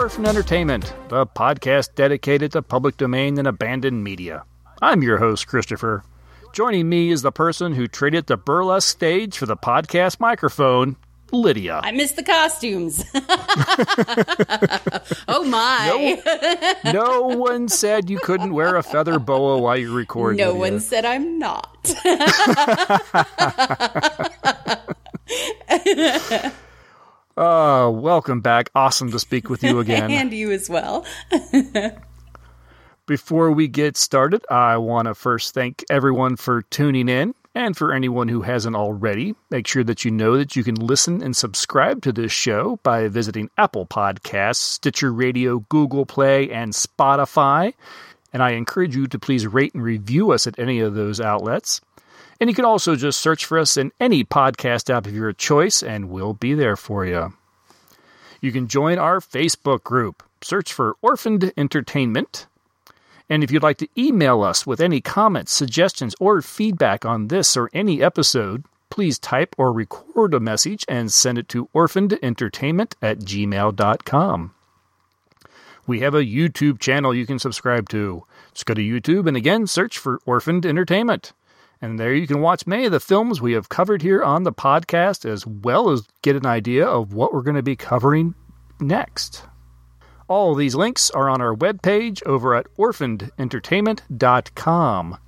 Orphaned Entertainment, the podcast dedicated to public domain and abandoned media. I'm your host, Christopher. Joining me is the person who traded the burlesque stage for the podcast microphone, Lydia. I missed the costumes. oh my. No, no one said you couldn't wear a feather boa while you record. No Lydia. one said I'm not. Uh, welcome back. Awesome to speak with you again. and you as well. Before we get started, I want to first thank everyone for tuning in. And for anyone who hasn't already, make sure that you know that you can listen and subscribe to this show by visiting Apple Podcasts, Stitcher Radio, Google Play, and Spotify. And I encourage you to please rate and review us at any of those outlets. And you can also just search for us in any podcast app of your choice, and we'll be there for you. You can join our Facebook group. Search for Orphaned Entertainment. And if you'd like to email us with any comments, suggestions, or feedback on this or any episode, please type or record a message and send it to orphanedentertainment at gmail.com. We have a YouTube channel you can subscribe to. Just go to YouTube and again search for Orphaned Entertainment. And there you can watch many of the films we have covered here on the podcast, as well as get an idea of what we're going to be covering next. All these links are on our webpage over at orphanedentertainment.com.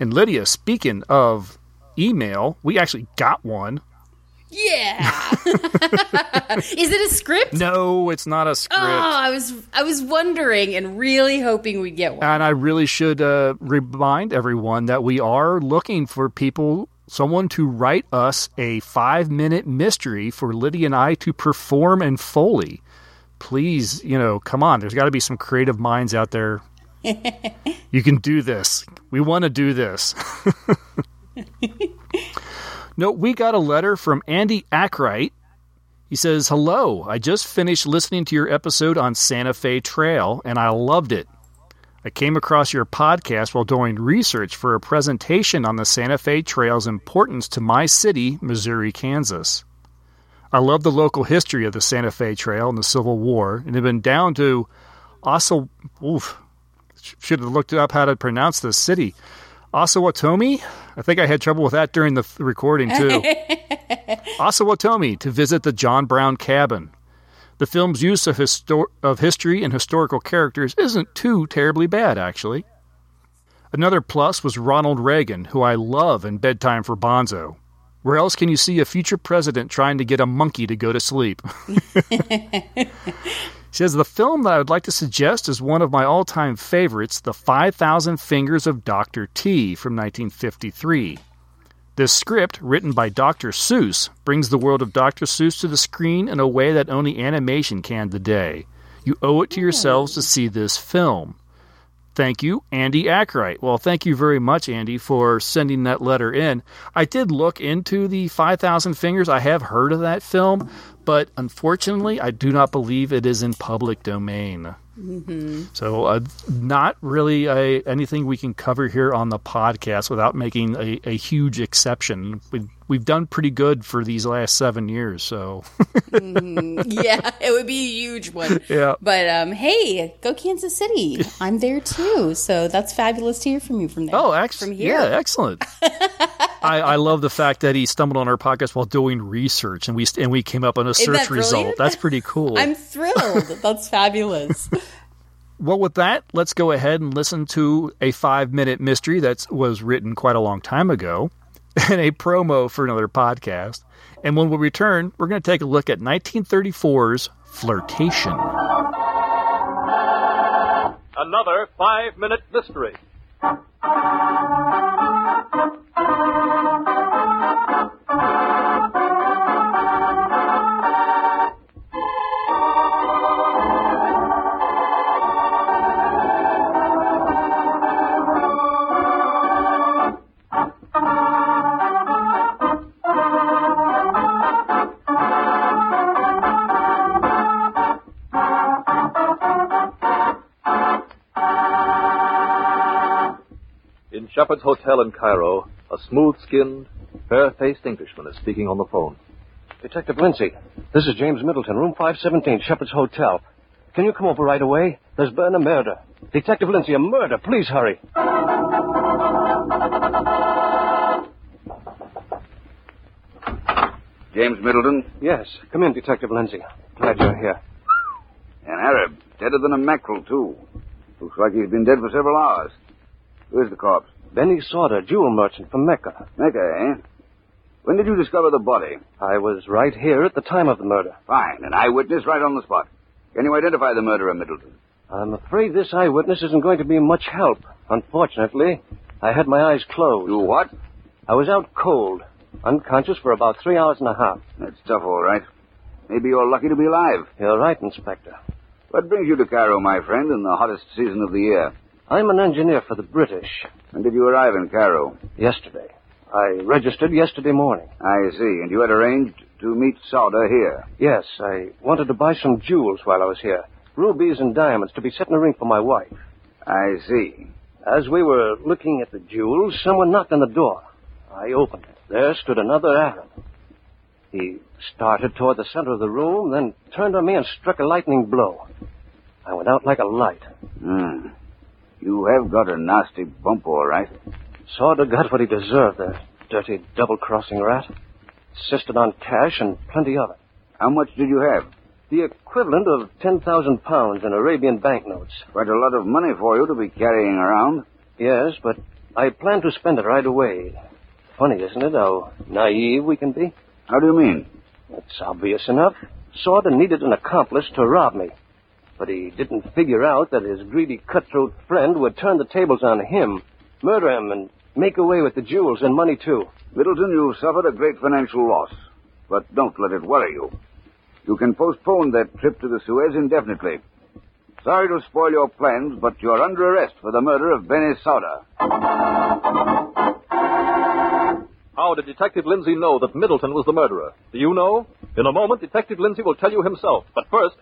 And Lydia, speaking of email, we actually got one. Yeah. Is it a script? No, it's not a script. Oh, I was I was wondering and really hoping we'd get one. And I really should uh, remind everyone that we are looking for people, someone to write us a five minute mystery for Lydia and I to perform in Foley. Please, you know, come on. There's got to be some creative minds out there. you can do this. We want to do this. no, we got a letter from Andy Ackright. He says, Hello, I just finished listening to your episode on Santa Fe Trail and I loved it. I came across your podcast while doing research for a presentation on the Santa Fe Trail's importance to my city, Missouri, Kansas. I love the local history of the Santa Fe Trail and the Civil War and have been down to Osaw. Oof, should have looked up how to pronounce this city. Osawatomie? I think I had trouble with that during the recording too. Osawatomie to visit the John Brown cabin. The film's use of, histor- of history and historical characters isn't too terribly bad, actually. Another plus was Ronald Reagan, who I love in Bedtime for Bonzo. Where else can you see a future president trying to get a monkey to go to sleep? He says the film that I would like to suggest is one of my all-time favorites, The 5000 Fingers of Dr. T from 1953. This script, written by Dr. Seuss, brings the world of Dr. Seuss to the screen in a way that only animation can today. You owe it to hmm. yourselves to see this film. Thank you, Andy Ackright. Well, thank you very much, Andy, for sending that letter in. I did look into the 5,000 Fingers. I have heard of that film, but unfortunately, I do not believe it is in public domain. Mm-hmm. So, uh, not really a, anything we can cover here on the podcast without making a, a huge exception. We, we've done pretty good for these last seven years, so yeah, it would be a huge one. yeah. But um, hey, go Kansas City! I'm there too, so that's fabulous to hear from you from there. Oh, ex- from here. yeah, excellent. I, I love the fact that he stumbled on our podcast while doing research, and we and we came up on a search that result. That's pretty cool. I'm thrilled. That's fabulous. Well, with that, let's go ahead and listen to a five minute mystery that was written quite a long time ago and a promo for another podcast. And when we return, we're going to take a look at 1934's Flirtation. Another five minute mystery. Shepheard's Hotel in Cairo, a smooth skinned, fair faced Englishman is speaking on the phone. Detective Lindsay, this is James Middleton, room 517, Shepheard's Hotel. can you come over right away? There's been a murder. Detective Lindsay, a murder. Please hurry. James Middleton? Yes, come in, Detective Lindsay. Glad you're here. An Arab. Deader than a mackerel, too. Looks like he's been dead for several hours. Where's the corpse? Benny Sauter, jewel merchant from Mecca. Mecca, eh? When did you discover the body? I was right here at the time of the murder. Fine. An eyewitness right on the spot. Can you identify the murderer, Middleton? I'm afraid this eyewitness isn't going to be much help. Unfortunately, I had my eyes closed. You what? I was out cold, unconscious for about three hours and a half. That's tough, all right. Maybe you're lucky to be alive. You're right, Inspector. What brings you to Cairo, my friend, in the hottest season of the year? I'm an engineer for the British. When did you arrive in Cairo? Yesterday. I registered yesterday morning. I see. And you had arranged to meet Sauter here? Yes, I wanted to buy some jewels while I was here. Rubies and diamonds to be set in a ring for my wife. I see. As we were looking at the jewels, someone knocked on the door. I opened it. There stood another Arab. He started toward the center of the room, then turned on me and struck a lightning blow. I went out like a light. Hmm. You have got a nasty bump, all right. Sauter got what he deserved, the dirty double-crossing rat. Insisted on cash and plenty of it. How much did you have? The equivalent of 10,000 pounds in Arabian banknotes. Quite a lot of money for you to be carrying around. Yes, but I plan to spend it right away. Funny, isn't it, how naive we can be? How do you mean? It's obvious enough. Sauter needed an accomplice to rob me. But he didn't figure out that his greedy cutthroat friend would turn the tables on him, murder him, and make away with the jewels and money, too. Middleton, you've suffered a great financial loss. But don't let it worry you. You can postpone that trip to the Suez indefinitely. Sorry to spoil your plans, but you're under arrest for the murder of Benny Sauter. How did Detective Lindsay know that Middleton was the murderer? Do you know? In a moment, Detective Lindsay will tell you himself. But first,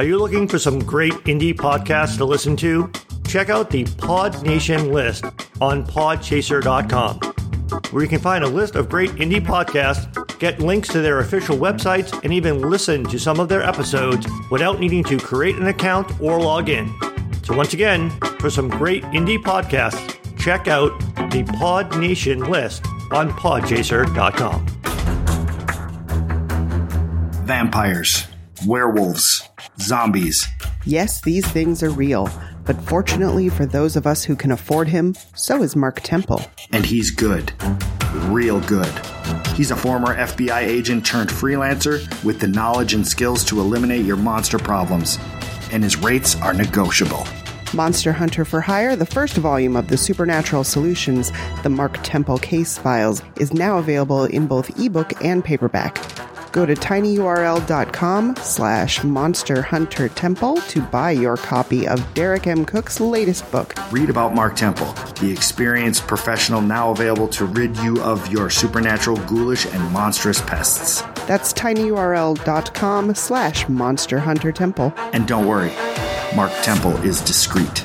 Are you looking for some great indie podcasts to listen to? Check out the Pod Nation list on podchaser.com, where you can find a list of great indie podcasts, get links to their official websites, and even listen to some of their episodes without needing to create an account or log in. So, once again, for some great indie podcasts, check out the Pod Nation list on podchaser.com. Vampires, werewolves, zombies. Yes, these things are real, but fortunately for those of us who can afford him, so is Mark Temple. And he's good. Real good. He's a former FBI agent turned freelancer with the knowledge and skills to eliminate your monster problems. And his rates are negotiable. Monster Hunter for Hire, the first volume of the Supernatural Solutions, the Mark Temple Case Files, is now available in both ebook and paperback. Go to tinyurl.com slash Monster Hunter Temple to buy your copy of Derek M. Cook's latest book. Read about Mark Temple, the experienced professional now available to rid you of your supernatural, ghoulish, and monstrous pests. That's tinyurl.com slash Monster Hunter Temple. And don't worry, Mark Temple is discreet.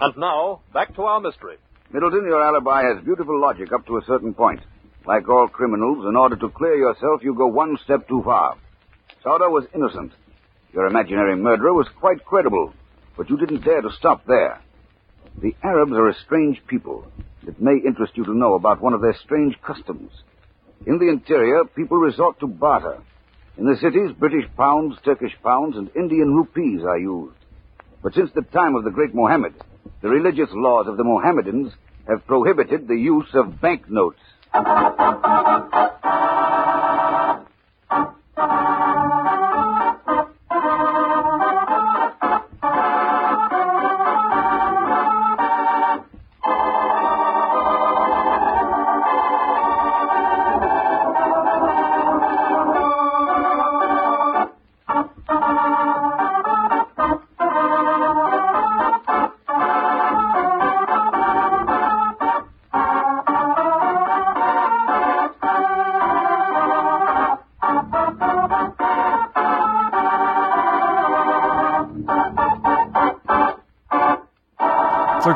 And now, back to our mystery. Middleton, your alibi has beautiful logic up to a certain point. Like all criminals, in order to clear yourself, you go one step too far. Sauter was innocent. Your imaginary murderer was quite credible, but you didn't dare to stop there. The Arabs are a strange people. It may interest you to know about one of their strange customs. In the interior, people resort to barter. In the cities, British pounds, Turkish pounds, and Indian rupees are used. But since the time of the great Mohammed, the religious laws of the Mohammedans have prohibited the use of banknotes.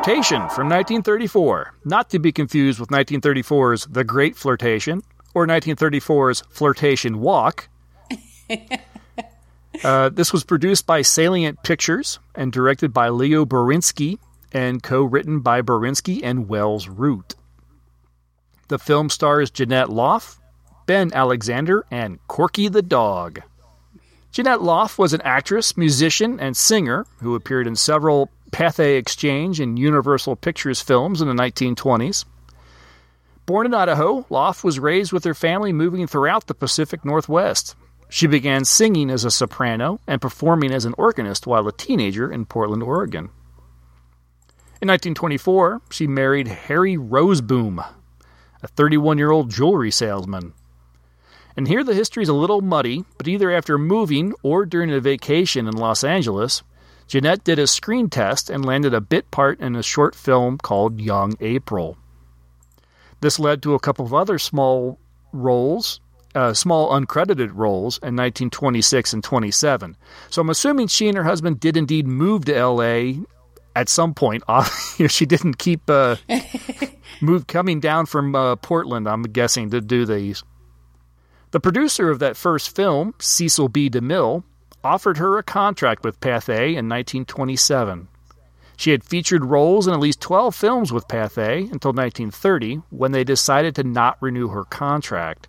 Flirtation from 1934, not to be confused with 1934's The Great Flirtation or 1934's Flirtation Walk. uh, this was produced by Salient Pictures and directed by Leo Birinski and co-written by Birinski and Wells Root. The film stars Jeanette Loff, Ben Alexander, and Corky the dog. Jeanette Loff was an actress, musician, and singer who appeared in several Pathé Exchange and Universal Pictures films in the 1920s. Born in Idaho, Loff was raised with her family moving throughout the Pacific Northwest. She began singing as a soprano and performing as an organist while a teenager in Portland, Oregon. In 1924, she married Harry Roseboom, a 31 year old jewelry salesman. And here the history is a little muddy, but either after moving or during a vacation in Los Angeles, Jeanette did a screen test and landed a bit part in a short film called Young April. This led to a couple of other small roles, uh, small uncredited roles in 1926 and 27. So I'm assuming she and her husband did indeed move to LA at some point. she didn't keep uh, move coming down from uh, Portland. I'm guessing to do these. The producer of that first film, Cecil B. DeMille, offered her a contract with Pathé in 1927. She had featured roles in at least 12 films with Pathé until 1930 when they decided to not renew her contract.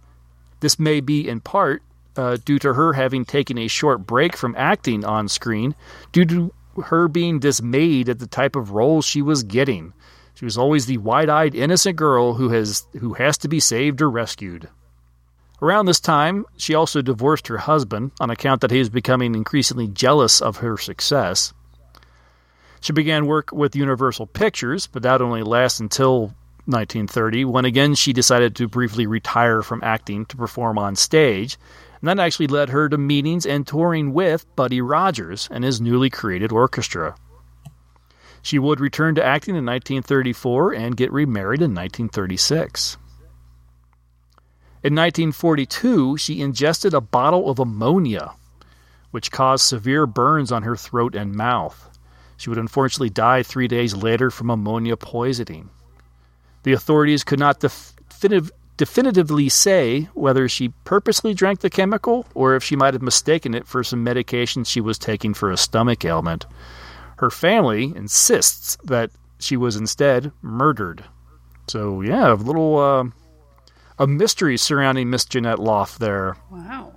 This may be in part uh, due to her having taken a short break from acting on screen due to her being dismayed at the type of roles she was getting. She was always the wide-eyed innocent girl who has who has to be saved or rescued. Around this time, she also divorced her husband on account that he was becoming increasingly jealous of her success. She began work with Universal Pictures, but that only lasted until 1930, when again she decided to briefly retire from acting to perform on stage, and that actually led her to meetings and touring with Buddy Rogers and his newly created orchestra. She would return to acting in 1934 and get remarried in 1936. In 1942, she ingested a bottle of ammonia, which caused severe burns on her throat and mouth. She would unfortunately die three days later from ammonia poisoning. The authorities could not definitive, definitively say whether she purposely drank the chemical or if she might have mistaken it for some medication she was taking for a stomach ailment. Her family insists that she was instead murdered. So, yeah, a little uh, a mystery surrounding Miss Jeanette Loff there. Wow.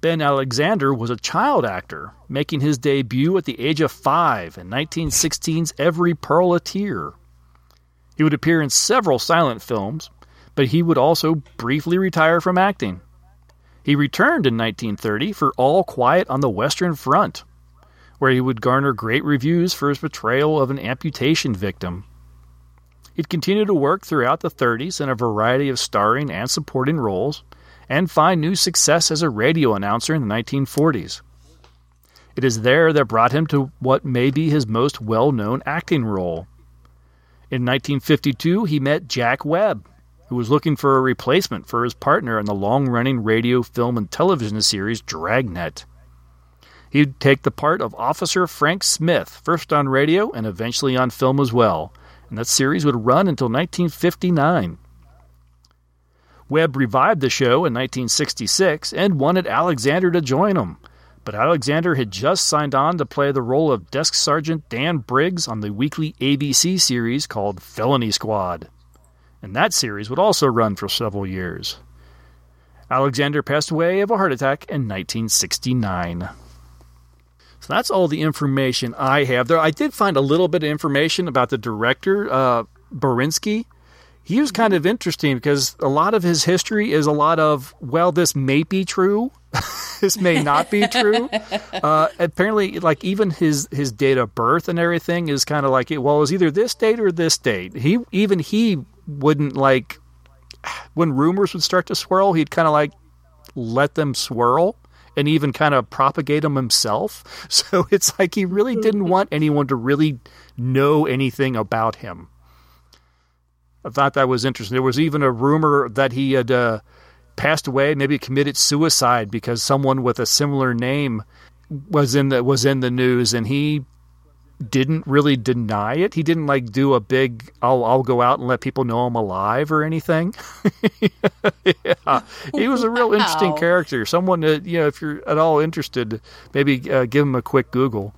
Ben Alexander was a child actor, making his debut at the age of five in 1916's Every Pearl a Tear. He would appear in several silent films, but he would also briefly retire from acting. He returned in 1930 for All Quiet on the Western Front, where he would garner great reviews for his portrayal of an amputation victim. He'd continue to work throughout the 30s in a variety of starring and supporting roles, and find new success as a radio announcer in the 1940s. It is there that brought him to what may be his most well known acting role. In 1952, he met Jack Webb, who was looking for a replacement for his partner in the long running radio, film, and television series Dragnet. He'd take the part of Officer Frank Smith, first on radio and eventually on film as well, and that series would run until 1959. Webb revived the show in 1966 and wanted Alexander to join him, but Alexander had just signed on to play the role of Desk Sergeant Dan Briggs on the weekly ABC series called Felony Squad. And that series would also run for several years. Alexander passed away of a heart attack in 1969. So that's all the information I have there. I did find a little bit of information about the director, uh, Birinski he was kind of interesting because a lot of his history is a lot of well this may be true. This may not be true. Uh, apparently like even his his date of birth and everything is kind of like well it was either this date or this date. He even he wouldn't like when rumors would start to swirl he'd kind of like let them swirl and even kind of propagate them himself so it's like he really didn't want anyone to really know anything about him I thought that was interesting. There was even a rumor that he had uh, passed away, maybe committed suicide because someone with a similar name was in the was in the news, and he didn't really deny it. He didn't like do a big "I'll I'll go out and let people know I'm alive" or anything. yeah, he was a real interesting character. Someone that you know, if you're at all interested, maybe uh, give him a quick Google.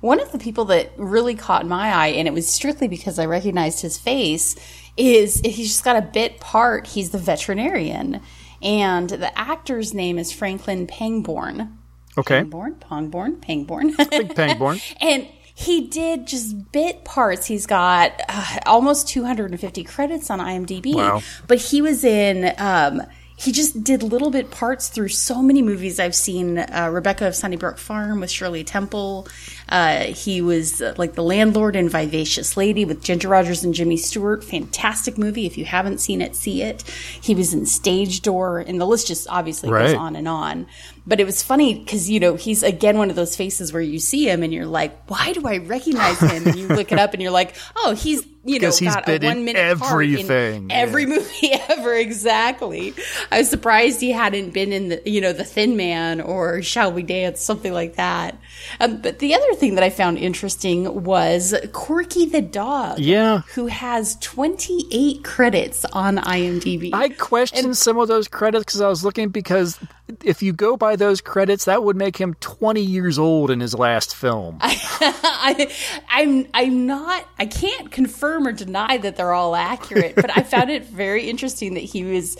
One of the people that really caught my eye, and it was strictly because I recognized his face, is he's just got a bit part. He's the veterinarian, and the actor's name is Franklin Pangborn. Okay, Pangborn, Pongborn, Pangborn. Big Pangborn. and he did just bit parts. He's got uh, almost 250 credits on IMDb. Wow. But he was in. Um, he just did little bit parts through so many movies I've seen. Uh, Rebecca of Sunnybrook Farm with Shirley Temple. Uh, he was uh, like the landlord in Vivacious Lady with Ginger Rogers and Jimmy Stewart. Fantastic movie. If you haven't seen it, see it. He was in Stage Door, and the list just obviously goes on and on. But it was funny because you know he's again one of those faces where you see him and you're like, why do I recognize him? And you look it up and you're like, oh, he's you know he's got a one minute part in everything. every Yeah. movie ever. Exactly. I was surprised he hadn't been in the you know the Thin Man or Shall We Dance something like that. Um, but the other thing that I found interesting was Corky the dog. Yeah. who has 28 credits on IMDb. I questioned some of those credits because I was looking because if you go by those credits, that would make him 20 years old in his last film. I, I'm I'm not I can't confirm or deny that they're all accurate, but I found it very interesting that he was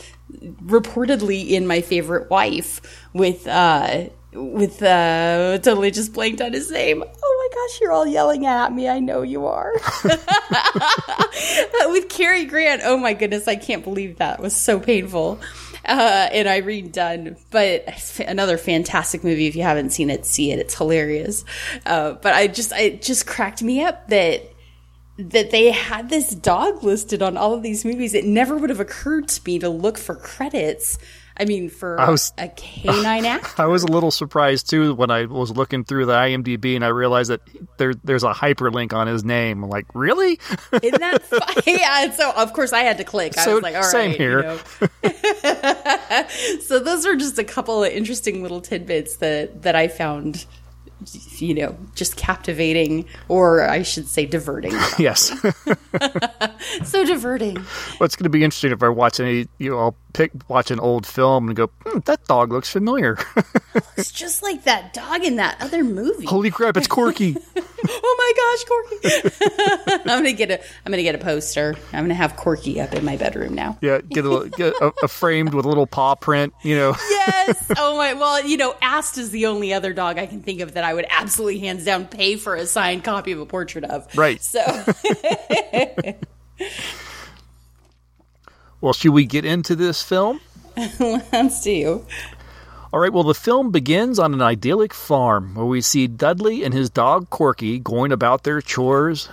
reportedly in my favorite wife with uh with uh totally just blanked on his name. Oh my gosh, you're all yelling at me. I know you are. with Cary Grant. Oh my goodness, I can't believe that. It was so painful. Uh, and Irene Dunne, but another fantastic movie. If you haven't seen it, see it. It's hilarious. Uh, but I just, it just cracked me up that that they had this dog listed on all of these movies. It never would have occurred to me to look for credits. I mean, for I was- a canine actor. I was a little surprised too when I was looking through the IMDb and I realized that there there's a hyperlink on his name. I'm like, really? Isn't that fun? yeah. And so of course I had to click. I So, was like, all right, same you here. know. so those are just a couple of interesting little tidbits that that I found, you know, just captivating, or I should say, diverting. yes. so diverting. What's going to be interesting if I watch any, you know, I'll pick watch an old film and go, hmm, that dog looks familiar. It's just like that dog in that other movie. Holy crap, it's Corky. Oh my gosh, Corky! I'm gonna get a I'm gonna get a poster. I'm gonna have Corky up in my bedroom now. yeah, get a, get a, a framed with a little paw print. You know, Yes. Oh my. Well, you know, Asta is the only other dog I can think of that I would absolutely hands down pay for a signed copy of a portrait of. Right. So well, should we get into this film? let's do. All right, well, the film begins on an idyllic farm where we see Dudley and his dog Corky going about their chores,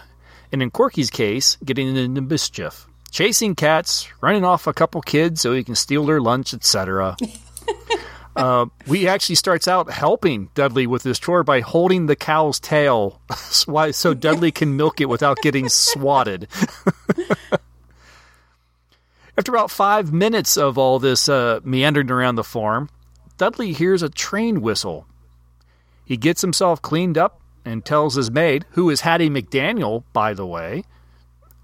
and in Corky's case, getting into mischief, chasing cats, running off a couple kids so he can steal their lunch, etc. uh, we actually starts out helping Dudley with this chore by holding the cow's tail so so Dudley can milk it without getting swatted. After about five minutes of all this uh, meandering around the farm, Dudley hears a train whistle. He gets himself cleaned up and tells his maid, who is Hattie McDaniel, by the way,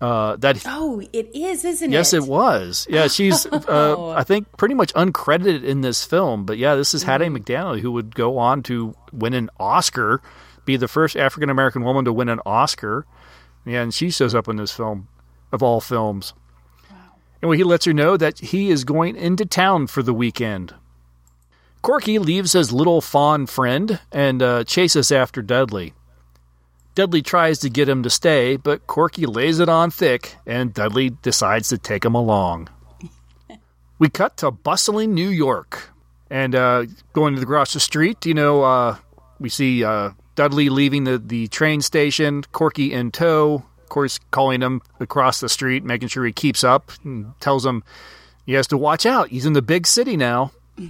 uh, that Oh, it is, isn't yes, it? Yes, it was. Yeah, she's uh, I think pretty much uncredited in this film, but yeah, this is Hattie McDaniel who would go on to win an Oscar, be the first African American woman to win an Oscar. Yeah, and she shows up in this film, of all films. And he lets her know that he is going into town for the weekend. Corky leaves his little fawn friend and uh, chases after Dudley. Dudley tries to get him to stay, but Corky lays it on thick, and Dudley decides to take him along. we cut to bustling New York, and uh, going to the street, you know, uh, we see uh, Dudley leaving the, the train station, Corky in tow, of course, calling him across the street, making sure he keeps up, and tells him he has to watch out. He's in the big city now.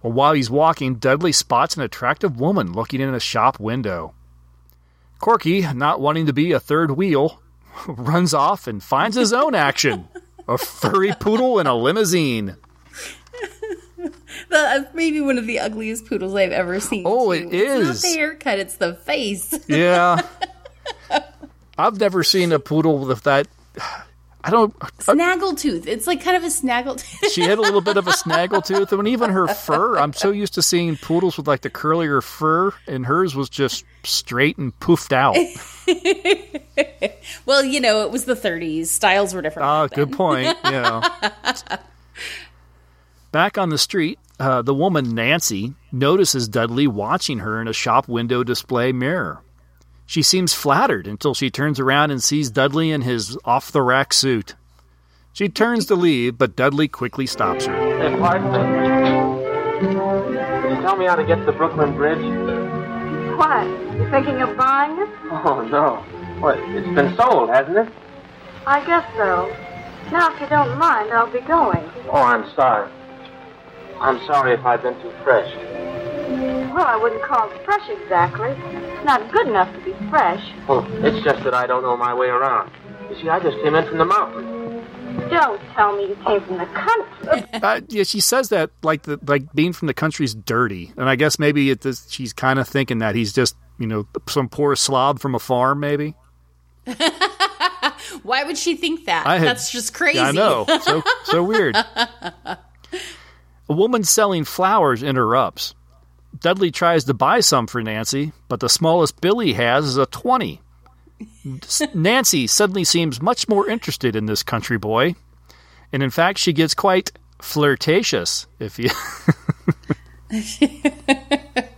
Well, while he's walking, Dudley spots an attractive woman looking in a shop window. Corky, not wanting to be a third wheel, runs off and finds his own action a furry poodle in a limousine. That's uh, maybe one of the ugliest poodles I've ever seen. Oh, too. it It's not the haircut; it's the face. Yeah. I've never seen a poodle with that. I don't. Snaggletooth. It's like kind of a snaggletooth. She had a little bit of a snaggle tooth, and even her fur. I'm so used to seeing poodles with like the curlier fur, and hers was just straight and poofed out. well, you know, it was the 30s. Styles were different. Ah, good point. Yeah. Back on the street, uh, the woman Nancy notices Dudley watching her in a shop window display mirror. She seems flattered until she turns around and sees Dudley in his off the rack suit. She turns to leave, but Dudley quickly stops her. Hey, pardon me. Can you tell me how to get to the Brooklyn Bridge? What? You thinking of buying it? Oh, no. What? It's been sold, hasn't it? I guess so. Now, if you don't mind, I'll be going. Oh, I'm sorry. I'm sorry if I've been too fresh. Well, I wouldn't call it fresh exactly. It's not good enough to be fresh. Oh, it's just that I don't know my way around. You see, I just came in from the mountains. Don't tell me you came from the country. Uh, yeah, she says that like the like being from the country's dirty, and I guess maybe it is, she's kind of thinking that he's just you know some poor slob from a farm, maybe. Why would she think that? I had- That's just crazy. I know. So so weird. A woman selling flowers interrupts. Dudley tries to buy some for Nancy, but the smallest Billy has is a 20. Nancy suddenly seems much more interested in this country boy, and in fact, she gets quite flirtatious, if you.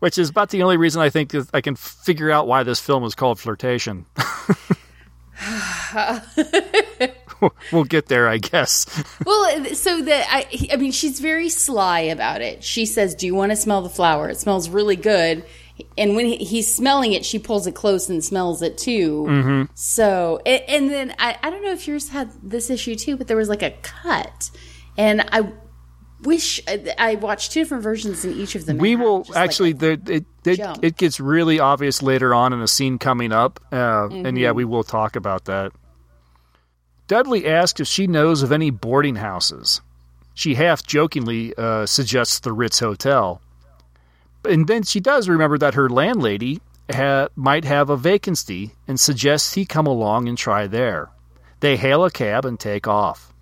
Which is about the only reason I think that I can figure out why this film is called Flirtation. we'll get there, I guess. Well, so that I, I mean, she's very sly about it. She says, "Do you want to smell the flower? It smells really good." And when he, he's smelling it, she pulls it close and smells it too. Mhm. So, and, and then I, I don't know if yours had this issue too, but there was like a cut, and I wish I, I watched two different versions, in each of them. we will just like actually the it it, it gets really obvious later on in a scene coming up uh, and yeah Mhm. we will talk about that dudley asks if she knows of any boarding houses. She half jokingly uh, suggests the ritz hotel. And then she does remember that her landlady ha- might have a vacancy and suggests he come along and try there. They hail a cab and take off.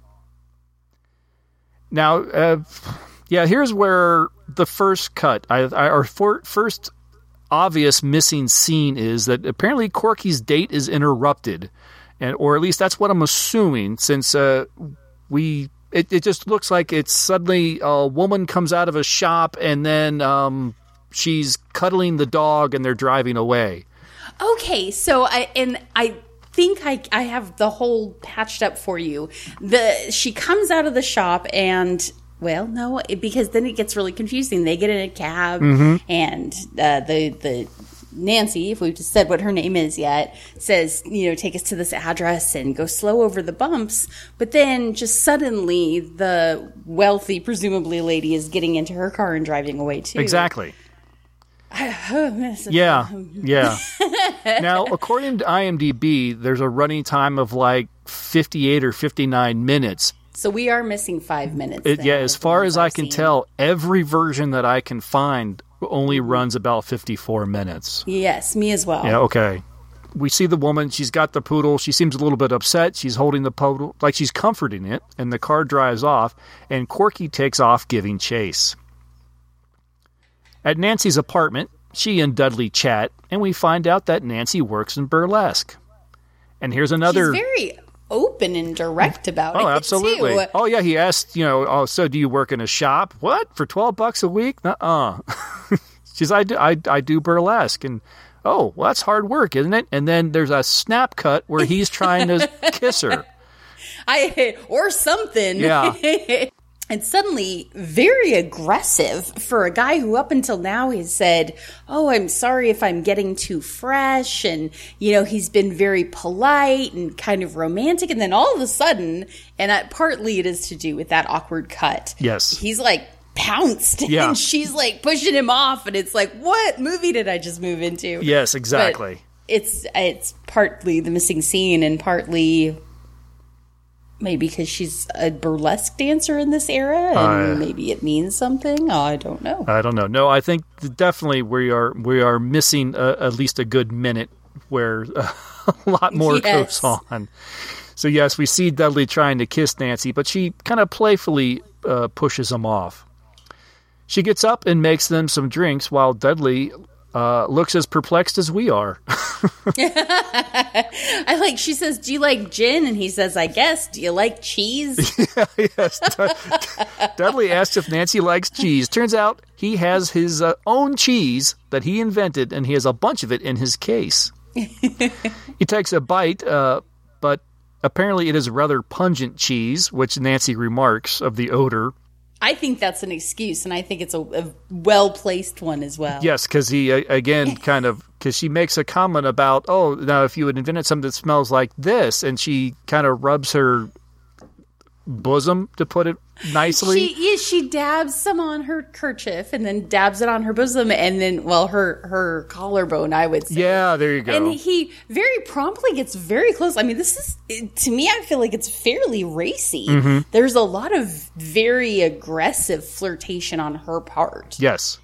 Now, uh, yeah, here's where the first cut, I, I, our for, first obvious missing scene is that apparently Corky's date is interrupted, and or at least that's what I'm assuming, since uh, we. It, it just looks like it's suddenly a woman comes out of a shop and then um, she's cuddling the dog and they're driving away. Okay, so I and I think I I have the whole patched up for you. The she comes out of the shop and well, no, it- because then it gets really confusing. They get in a cab Mhm. and uh, the the Nancy, if we've just said what her name is yet, says, you know, take us to this address and go slow over the bumps. But then just suddenly the wealthy, presumably lady, is getting into her car and driving away too. Exactly. Oh, yeah, yeah. now, according to IMDb, there's a running time of like 58 or 59 minutes. So we are missing five minutes. It, yeah, as far as I can tell, every version that I can find only runs about 54 minutes. Yes, me as well. Yeah, okay. We see the woman. She's got the poodle. She seems a little bit upset. She's holding the poodle like she's comforting it, and the car drives off, and Corky takes off giving chase. At Nancy's apartment, she and Dudley chat, and we find out that Nancy works in burlesque. And here's another. She's very open and direct about it. Oh, absolutely. too. Oh, yeah. He asked, you know, oh, so do you work in a shop? What for twelve bucks a week? Uh. She's, I do, I, I do burlesque, and oh, well, that's hard work, isn't it? And then there's a snap cut where he's trying to kiss her. I or something. Yeah. and suddenly very aggressive for a guy who up until now has said, "Oh, I'm sorry if I'm getting too fresh," and you know he's been very polite and kind of romantic, and then all of a sudden, and that partly it is to do with that awkward cut. Yes. he's like pounced, Yeah. and she's like pushing him off, and it's like, what movie did I just move into? Yes, exactly. But it's it's partly the missing scene and partly maybe because she's a burlesque dancer in this era, and Uh, maybe it means something. I don't know. I don't know. No, I think definitely we are we are missing uh, at least a good minute where a lot more Yes. goes on. So yes, we see Dudley trying to kiss Nancy, but she kind of playfully uh, pushes him off. She gets up and makes them some drinks while Dudley uh, looks as perplexed as we are. I like. She says, "Do you like gin?" And he says, "I guess." Do you like cheese? yes. Dudley asks if Nancy likes cheese. Turns out he has his uh, own cheese that he invented, and he has a bunch of it in his case. he takes a bite, uh, but apparently it is rather pungent cheese, which Nancy remarks of the odor. I think that's an excuse, and I think it's a, a well placed one as well. Yes, because he again kind of because she makes a comment about oh now if you had invented something that smells like this, and she kind of rubs her bosom to put it nicely. She, yeah, she dabs some on her kerchief and then dabs it on her bosom and then, well, her her collarbone, I would say. yeah, there you go. And he very promptly gets very close. I mean, this is to me. I feel like it's fairly racy. Mhm. There's a lot of very aggressive flirtation on her part. Yes.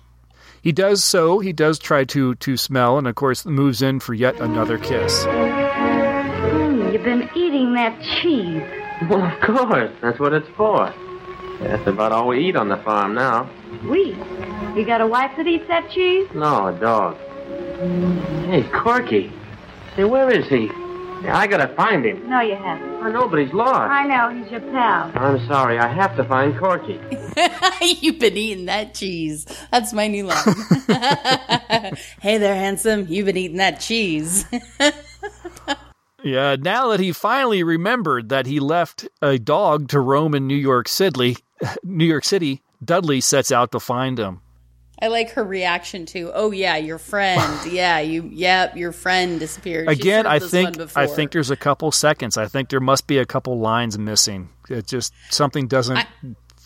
He does so. He does try to to smell, and of course moves in for yet another kiss. Mm, you've been eating that cheese. Well, of course. That's what it's for. That's about all we eat on the farm now. We. You got a wife that eats that cheese? No, a dog. Hey, Corky. Say, where is he? Yeah, I gotta find him. No, you haven't. Oh, nobody's lost. I know, he's your pal. I'm sorry. I have to find Corky. You've been eating that cheese. That's my new line. hey there, handsome. You've been eating that cheese. Yeah, now that he finally remembered that he left a dog to roam in New York City, New York City, Dudley sets out to find him. I like her reaction to, oh yeah, your friend. Yeah, you, yep, your friend disappeared. Again, I think. I think there's a couple seconds. I think there must be a couple lines missing. It just something doesn't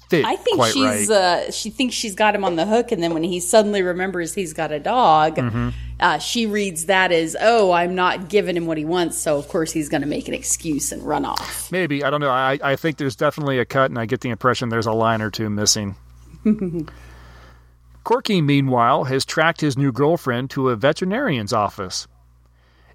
fit I think she's right. uh, she thinks she's got him on the hook, and then when he suddenly remembers he's got a dog, Mhm. uh, she reads that as, "Oh, I'm not giving him what he wants, so of course he's going to make an excuse and run off." Maybe I don't know. I I think there's definitely a cut, and I get the impression there's a line or two missing. Corky, meanwhile, has tracked his new girlfriend to a veterinarian's office.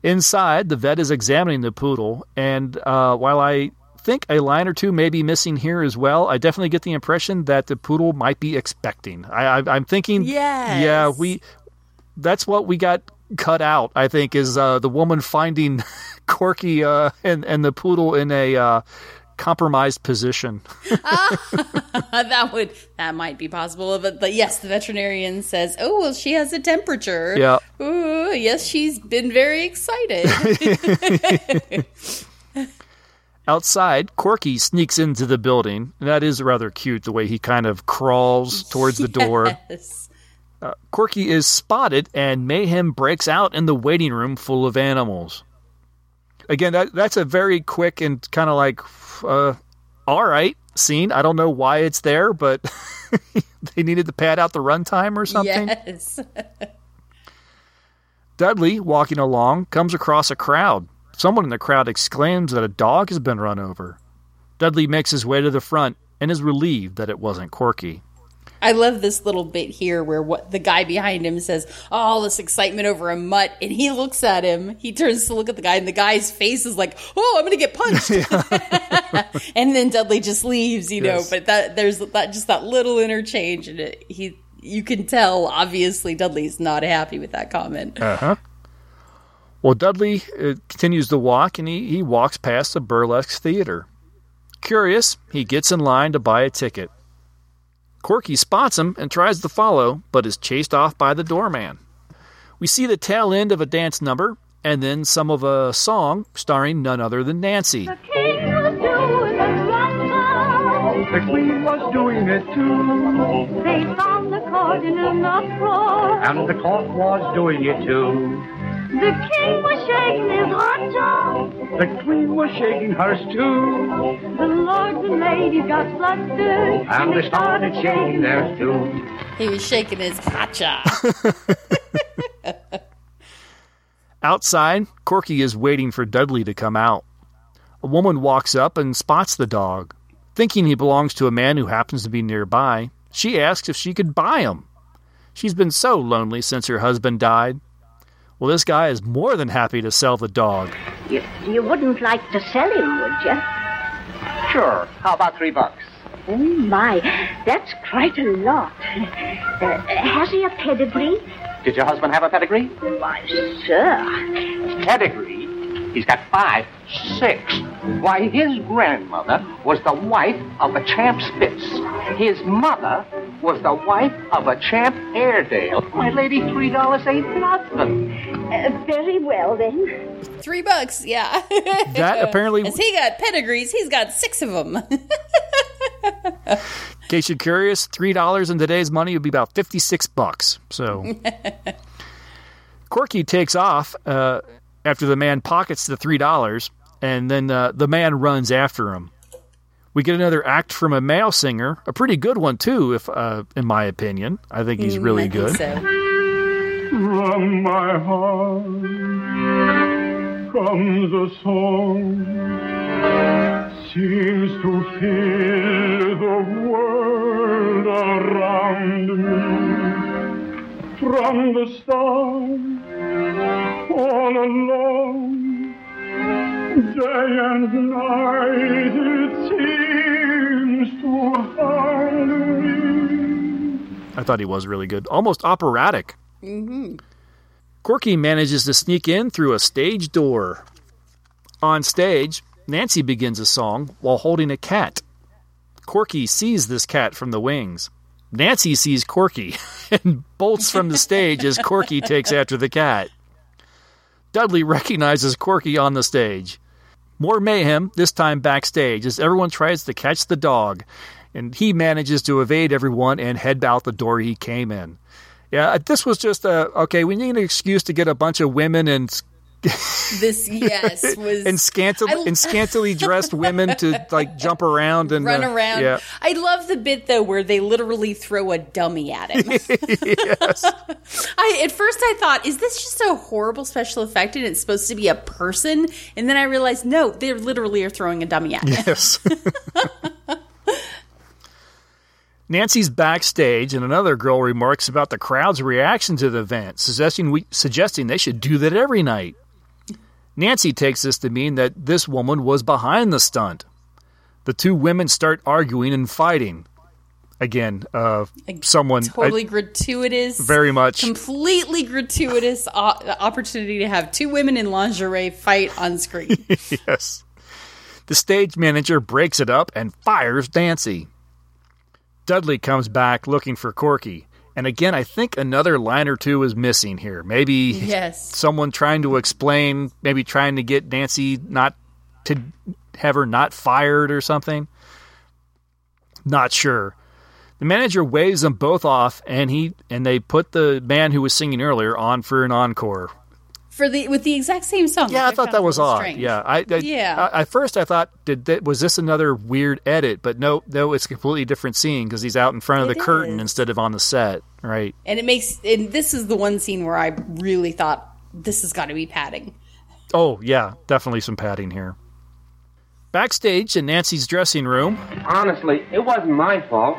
Inside, the vet is examining the poodle, and uh, while I think a line or two may be missing here as well, I definitely get the impression that the poodle might be expecting. I, I, I'm thinking, Yes. yeah, we. That's what we got cut out. I think is uh, the woman finding Corky uh, and and the poodle in a uh, compromised position. that would that might be possible, but, but yes, the veterinarian says, "Oh, well, she has a temperature." Yeah. Ooh, yes, she's been very excited. Outside, Corky sneaks into the building. That is rather cute, the way he kind of crawls towards the door. Yes. Uh, Corky is spotted, and mayhem breaks out in the waiting room full of animals. Again, that that's a very quick and kind of like, uh, all right scene. I don't know why it's there, but they needed to pad out the runtime or something. Yes. Dudley, walking along, comes across a crowd. Someone in the crowd exclaims that a dog has been run over. Dudley makes his way to the front and is relieved that it wasn't Corky. I love this little bit here where what the guy behind him says, oh, "All this excitement over a mutt," and he looks at him. He turns to look at the guy, and the guy's face is like, "Oh, I'm gonna get punched." and then Dudley just leaves, you know. But that there's that just that little interchange, and it, he you can tell obviously Dudley's not happy with that comment. Uh huh. Well, Dudley uh, continues to walk and he, he walks past the burlesque theater. Curious, he gets in line to buy a ticket. Corky spots him and tries to follow, but is chased off by the doorman. We see the tail end of a dance number and then some of a song starring none other than Nancy. The king was doing the the queen was doing it too. They found the cord in an uproar. And the court was doing it too. The king was shaking his hot jaw. The queen was shaking hers too. The lords and ladies got flustered. And they started shaking theirs too. He was shaking his hacha. Outside, Corky is waiting for Dudley to come out. a woman walks up and spots the dog. Thinking he belongs to a man who happens to be nearby, she asks if she could buy him. She's been so lonely since her husband died. Well, this guy is more than happy to sell the dog. You, you wouldn't like to sell him, would you? Sure. How about three bucks? Oh, my. That's quite a lot. Uh, has he a pedigree? Did your husband have a pedigree? Why, sir. Pedigree? He's got five, six. Why, his grandmother was the wife of a champ Spitz. His mother was the wife of a champ Airedale. My lady, three dollars ain't nothing. Uh, very well, then. Three bucks, yeah. That apparently- As he got pedigrees, he's got six of them. In case you're curious, three dollars in today's money would be about fifty-six bucks. So, Corky takes off uh, after the man pockets the three dollars, and then uh, the man runs after him. We get another act from a male singer, a pretty good one too, if uh, in my opinion. I think he's really good. From my heart comes a song, seems to fill the world around me. From the start, all along, day and night it seems to haunt me. I thought he was really good, almost operatic. hmm Corky manages to sneak in through a stage door. On stage, Nancy begins a song while holding a cat. Corky sees this cat from the wings. Nancy sees Corky and bolts from the stage as Corky takes after the cat. Dudley recognizes Corky on the stage. More mayhem, this time backstage, as everyone tries to catch the dog, and he manages to evade everyone and head out the door he came in. Yeah, uh, this was just a okay. We need an excuse to get a bunch of women and This, yes, was. and scantily I- and scantily dressed women to like jump around and Run uh, around. Yeah, I love the bit though where they literally throw a dummy at him. yes. I at first I thought, is this just a horrible special effect and it's supposed to be a person? And then I realized, no, they literally are throwing a dummy at him. Yes. Nancy's backstage, and another girl remarks about the crowd's reaction to the event, suggesting we, suggesting they should do that every night. Nancy takes this to mean that this woman was behind the stunt. The two women start arguing and fighting. Again, uh, someone Totally I- gratuitous. very much. Completely gratuitous opportunity to have two women in lingerie fight on screen. yes. The stage manager breaks it up and fires Nancy. Dudley comes back looking for Corky. And again, I think another line or two is missing here. Maybe Yes. someone trying to explain, maybe trying to get Nancy not to have her not fired or something. Not sure. The manager waves them both off, and he and they put the man who was singing earlier on for an encore. For the with the exact same song. Yeah, I thought that was odd. strange. Yeah, I, I Yeah. I, at first, I thought did that was this another weird edit, but no, no, it's a completely different scene because he's out in front of It the curtain instead of on the set, right? And it makes and this is the one scene where I really thought this has got to be padding. Oh yeah, definitely some padding here. Backstage in Nancy's dressing room, Honestly, it wasn't my fault.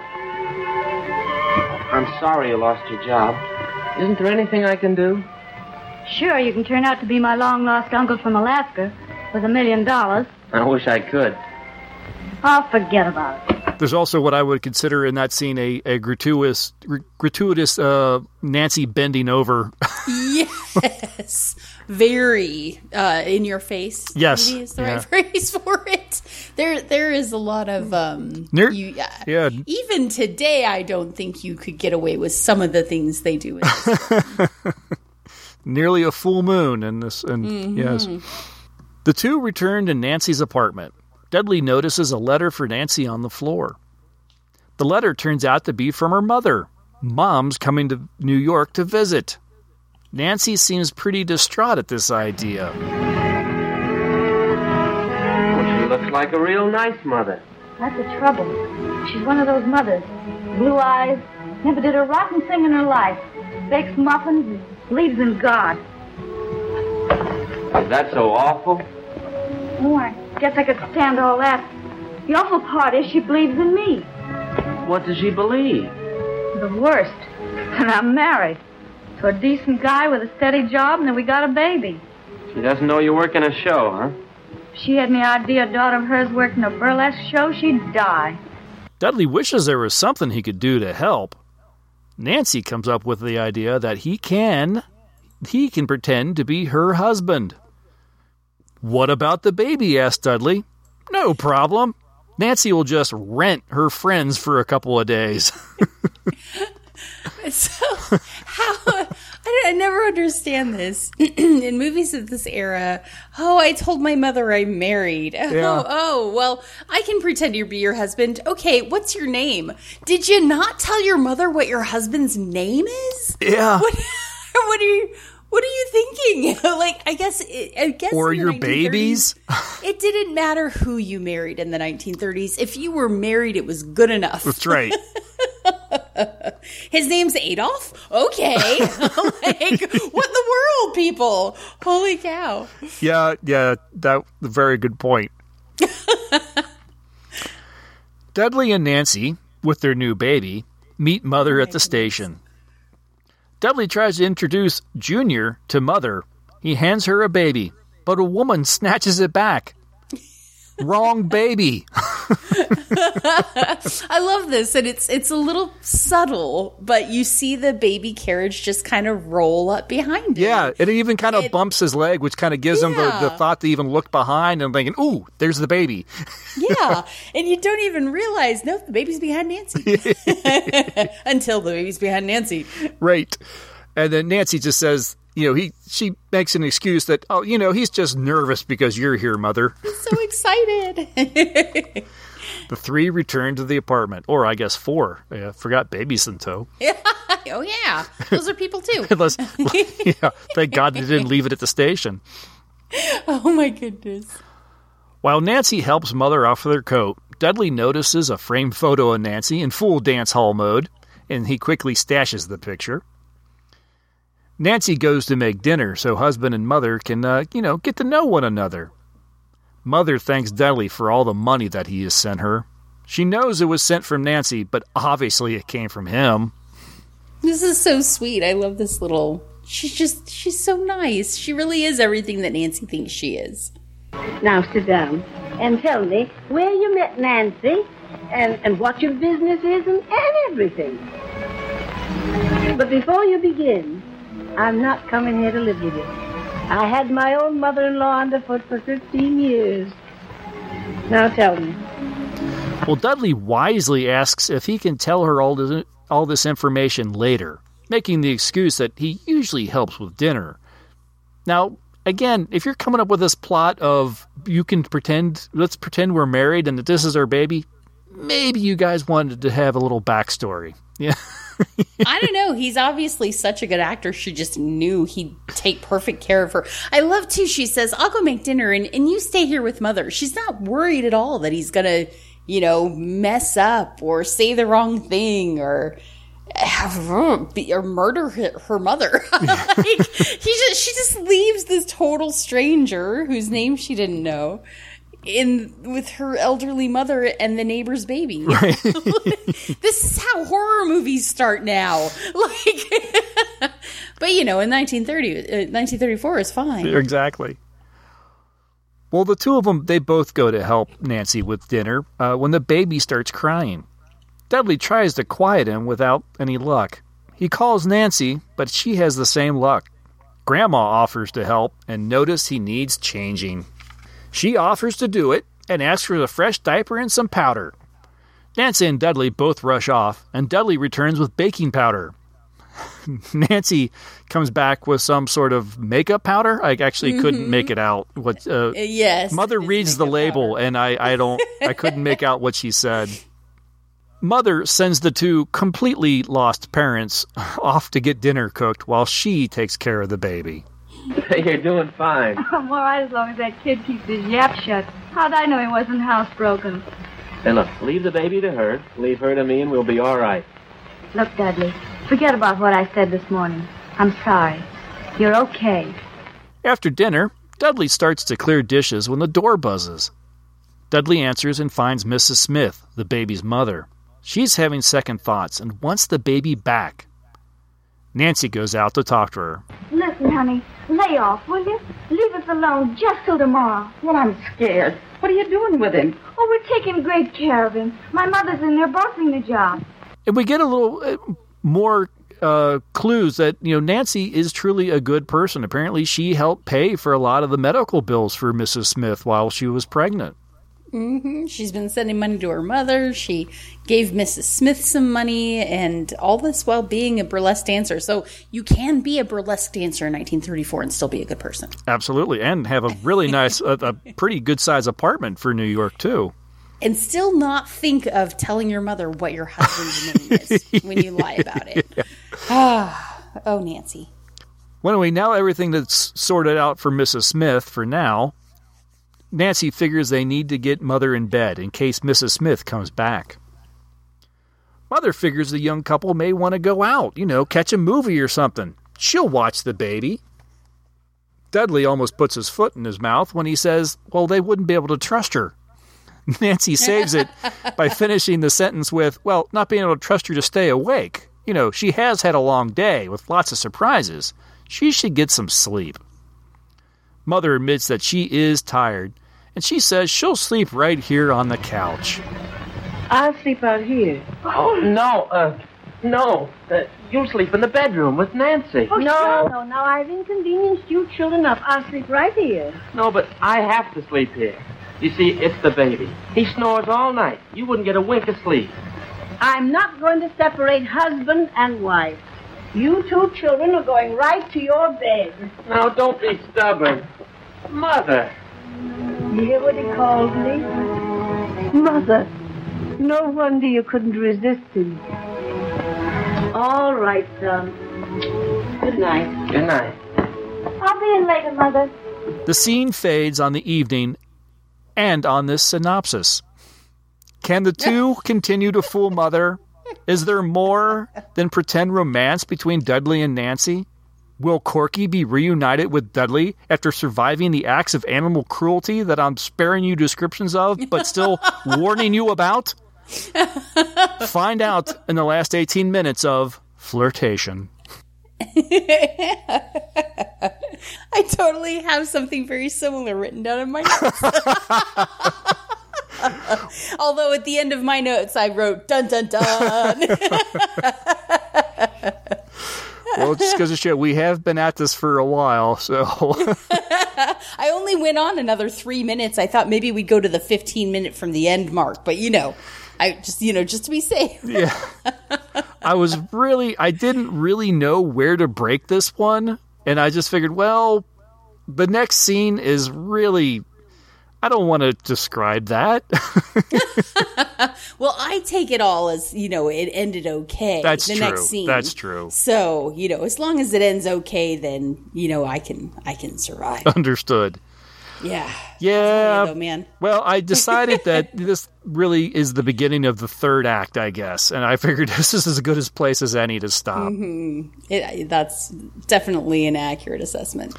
I'm sorry you lost your job. Isn't there anything I can do? Sure, you can turn out to be my long lost uncle from Alaska with a million dollars. I wish I could. I'll forget about it. there's also what I would consider in that scene a, a gratuitous gr- gratuitous uh, Nancy bending over. Yes, very uh, in your face. Yes, maybe is the yeah. right phrase for it. There, there is a lot of um. Near- you, yeah. yeah. Even today, I don't think you could get away with some of the things they do. In this. nearly a full moon in this and Mhm. yes the two return to nancy's apartment dudley notices a letter for nancy on the floor the letter turns out to be from her mother mom's coming to new york to visit nancy seems pretty distraught at this idea Well, she looks like a real nice mother. That's the trouble. She's one of those mothers. Blue eyes, never did a rotten thing in her life. Bakes muffins, and believes in God. Is that so awful? Oh, I, Guess I could stand all that. The awful part is she believes in me. What does she believe? The worst. And I'm married to a decent guy with a steady job, and then we got a baby. She doesn't know you're working a show, huh? If she had any idea a daughter of hers worked in a burlesque show, she'd die. Dudley wishes there was something he could do to help. Nancy comes up with the idea that he can he can pretend to be her husband. What about the baby? asked Dudley. No problem. Nancy will just rent her friends for a couple of days. So how I, I never understand this in movies of this era. Oh, I told my mother I'm married. Oh, Yeah. oh, well, I can pretend to be your husband. Okay, what's your name? Did you not tell your mother what your husband's name is? Yeah. What, what are you? What are you thinking? like, I guess, it, I guess, or your 1930s, babies. It didn't matter who you married in the 1930s. If you were married, it was good enough. That's right. His name's Adolf? Okay. like, what in the world, people? Holy cow. Yeah, yeah, that a very good point. Dudley and Nancy, with their new baby, meet Mother at the station. Dudley tries to introduce Junior to Mother. He hands her a baby, but a woman snatches it back. Wrong baby. I love this, and it's it's a little subtle, but you see the baby carriage just kind of roll up behind it. Yeah, it even kind of bumps his leg, which kind of gives him the, the thought to even look behind and thinking, "Ooh, there's the baby." Yeah, and you don't even realize, no, the baby's behind Nancy. Until the baby's behind Nancy. right. And then Nancy just says, you know, he she makes an excuse that, oh, you know, he's just nervous because you're here, mother. So excited. The three return to the apartment, or I guess four. I forgot babies in tow. oh, yeah. Those are people too. Unless, yeah, thank God they didn't leave it at the station. oh, my goodness. While Nancy helps Mother off with her coat, Dudley notices a framed photo of Nancy in full dance hall mode, and he quickly stashes the picture. Nancy goes to make dinner so husband and mother can, uh, you know, get to know one another. Mother thanks Dudley for all the money that he has sent her. She knows it was sent from Nancy, but obviously it came from him. This is so sweet. I love this little. She's just, she's so nice. She really is everything that Nancy thinks she is. Now sit down and tell me where you met Nancy and, and what your business is and, and everything. But before you begin, I'm not coming here to live with you. I had my own mother-in-law underfoot for 15 years. Now tell me. Well, Dudley wisely asks if he can tell her all this, all this information later, making the excuse that he usually helps with dinner. Now, again, if you're coming up with this plot of you can pretend, let's pretend we're married and that this is our baby, maybe you guys wanted to have a little backstory. Yeah. I don't know. He's obviously such a good actor. She just knew he'd take perfect care of her. I love too. She says, "I'll go make dinner, and, and you stay here with mother." She's not worried at all that he's gonna, you know, mess up or say the wrong thing or or murder her mother. like, he just she just leaves this total stranger whose name she didn't know in with her elderly mother and the neighbor's baby. this is how horror movies start now. Like, but you know, in 1930, uh, 1934 is fine. exactly. Well, the two of them, they both go to help Nancy with dinner uh, when the baby starts crying. Dudley tries to quiet him without any luck. He calls Nancy, but she has the same luck. Grandma offers to help and notice he needs changing. She offers to do it and asks for a fresh diaper and some powder. Nancy and Dudley both rush off, and Dudley returns with baking powder. Nancy comes back with some sort of makeup powder. I actually couldn't Mhm. make it out. What? Uh, yes, Mother reads the label, and I, I don't. I couldn't make out what she said. Mother sends the two completely lost parents off to get dinner cooked while she takes care of the baby. You're doing fine. I'm all right as long as that kid keeps his yap shut. How'd I know he wasn't housebroken? Hey, look, leave the baby to her. Leave her to me, and we'll be all right. Look, Dudley, forget about what I said this morning. I'm sorry. You're okay. After dinner, Dudley starts to clear dishes when the door buzzes. Dudley answers and finds Mrs. Smith, the baby's mother. She's having second thoughts and wants the baby back. Nancy goes out to talk to her. Listen, honey, lay off, will you? Leave us alone just till tomorrow. Well, I'm scared. What are you doing with him? Oh, we're taking great care of him. My mother's in there bossing the job. And we get a little uh, more uh, clues that you know Nancy is truly a good person. Apparently, she helped pay for a lot of the medical bills for Mrs. Smith while she was pregnant. Hmm She's been sending money to her mother. She gave Mrs. Smith some money, and all this while being a burlesque dancer. So you can be a burlesque dancer in 1934 and still be a good person. Absolutely, and have a really nice, a, a pretty good size apartment for New York too. And still not think of telling your mother what your husband's name is when you lie about it. Ah, oh, Nancy. Well, anyway, now everything that's sorted out for Mrs. Smith for now, Nancy figures they need to get Mother in bed in case Mrs. Smith comes back. Mother figures the young couple may want to go out, you know, catch a movie or something. She'll watch the baby. Dudley almost puts his foot in his mouth when he says, well, they wouldn't be able to trust her. Nancy saves it by finishing the sentence with, well, not being able to trust her to stay awake. You know, she has had a long day with lots of surprises. She should get some sleep. Mother admits that she is tired, and she says she'll sleep right here on the couch. I'll sleep out here. Oh, no, uh, no. Uh, you'll sleep in the bedroom with Nancy. Oh, no, no, no. I've inconvenienced you children enough. I'll sleep right here. No, but I have to sleep here. You see, it's the baby. He snores all night. You wouldn't get a wink of sleep. I'm not going to separate husband and wife. You two children are going right to your bed. Now, don't be stubborn. Mother. You hear what he called me? Mother. No wonder you couldn't resist him. All right, son. Good night. Good night. I'll be in later, Mother. The scene fades on the evening and on this synopsis. Can the two continue to fool Mother? Is there more than pretend romance between Dudley and Nancy? Will Corky be reunited with Dudley after surviving the acts of animal cruelty that I'm sparing you descriptions of, but still warning you about? Find out in the last 18 minutes of Flirtation. I totally have something very similar written down in my notes. Although at the end of my notes, I wrote dun dun dun. Well, just because of shit, we have been at this for a while, so. I only went on another three minutes. I thought maybe we'd go to the 15 minute from the end mark, but you know, I just, you know, just to be safe. yeah. I was really, I didn't really know where to break this one. And I just figured, well, the next scene is really, I don't want to describe that. Well, I take it all as, you know, it ended okay. That's the true. next scene. That's true. So, you know, as long as it ends okay, then, you know, I can, I can survive. Understood. Yeah. Yeah. though, man. Well, I decided that this really is the beginning of the third act, I guess. And I figured this is as good a place as any to stop. hmm It, that's definitely an accurate assessment.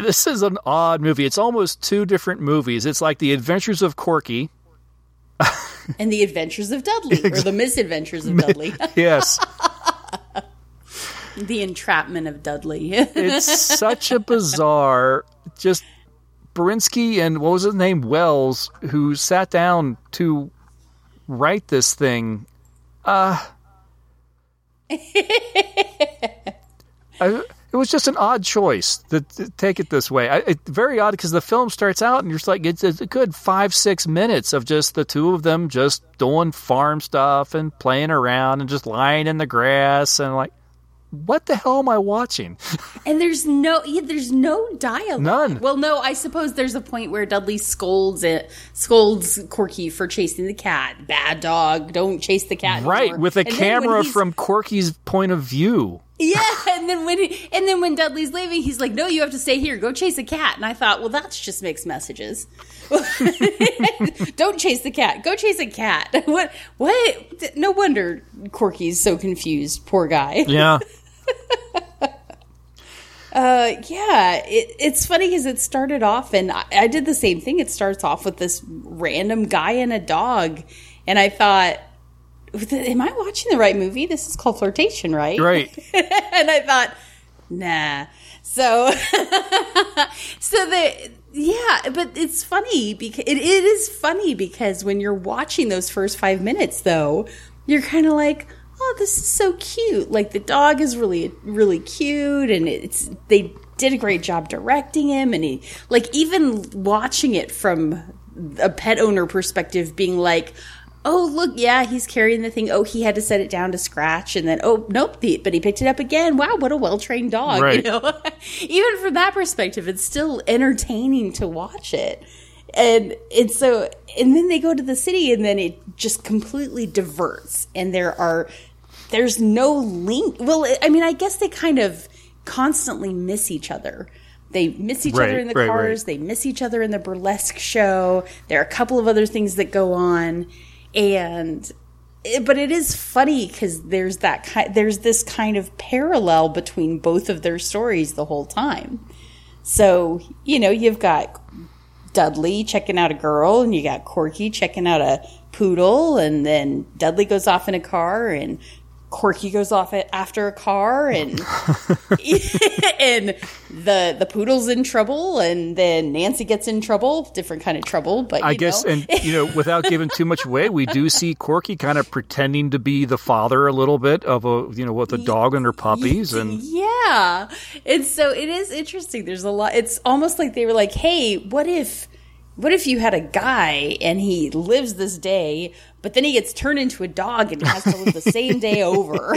This is an odd movie. It's almost two different movies. It's like The Adventures of Corky. And the adventures of Dudley, or the misadventures of Dudley. Yes. the entrapment of Dudley. it's such a bizarre just Birinski and what was his name Wells who sat down to write this thing uh I, it was just an odd choice to, to take it this way. I, it, very odd because the film starts out and you're just like it's, it's a good five six minutes of just the two of them just doing farm stuff and playing around and just lying in the grass and like what the hell am I watching? And there's no, yeah, there's no dialogue. None. Well, no, I suppose there's a point where Dudley scolds it, scolds Corky for chasing the cat. Bad dog, don't chase the cat. right, anymore. with a And camera from Corky's point of view. Yeah, and then when he, and then when Dudley's leaving, he's like, "No, you have to stay here. Go chase a cat." And I thought, well, that's just mixed messages. Don't chase the cat. Go chase a cat. What? What? No wonder Corky's so confused. Poor guy. Yeah. Uh, yeah, it, it's funny because it started off, and I, I did the same thing. It starts off with this random guy and a dog, and I thought, "Am I watching the right movie? This is called flirtation, right?" Right. and I thought, nah. So, so the yeah, but it's funny because it, it is funny because when you're watching those first five minutes, though, you're kind of like, oh, this is so cute. Like the dog is really, really cute, and it's they did a great job directing him, and he like even watching it from a pet owner perspective, being like. Oh look, yeah, he's carrying the thing. Oh, he had to set it down to scratch, and then oh nope, he, but he picked it up again. Wow, what a well trained dog! Right. You know, even from that perspective, it's still entertaining to watch it. And and so and then they go to the city, and then it just completely diverts, and there are there's no link. Well, I mean, I guess they kind of constantly miss each other. They miss each Right, other in the right, cars. They miss each other in the burlesque show. There are a couple of other things that go on, and but it is funny because there's that kind. There's this kind of parallel between both of their stories the whole time. So you know, you've got Dudley checking out a girl, and you got Corky checking out a poodle, and then Dudley goes off in a car, and Corky goes off a- after a car, and and the the poodle's in trouble, and then Nancy gets in trouble, different kind of trouble, but I guess, know. and you know, without giving too much away, we do see Corky kind of pretending to be the father a little bit of a, you know, with the dog and her puppies, and Yeah. And so it is interesting. There's a lot. It's almost like they were like, hey, what if. What if you had a guy and he lives this day, but then he gets turned into a dog and has to live the same day over?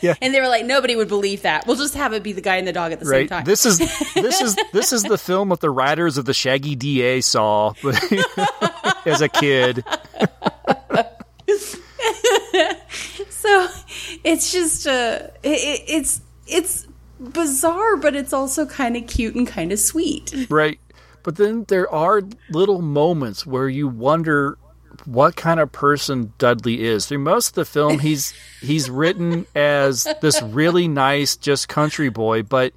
Yeah. And they were like, nobody would believe that. We'll just have it be the guy and the dog at the same time. This is this is this is the film that the writers of the Shaggy Da saw as a kid. so it's just uh, it- it's it's bizarre, but it's also kind of cute and kind of sweet. Right. But then there are little moments where you wonder what kind of person Dudley is. Through most of the film he's he's written as this really nice just country boy, but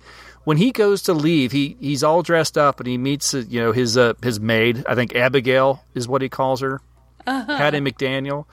when he goes to leave, he he's all dressed up and he meets uh, you know his uh, his maid, I think Abigail is what he calls her. Uh-huh. Hattie McDaniel.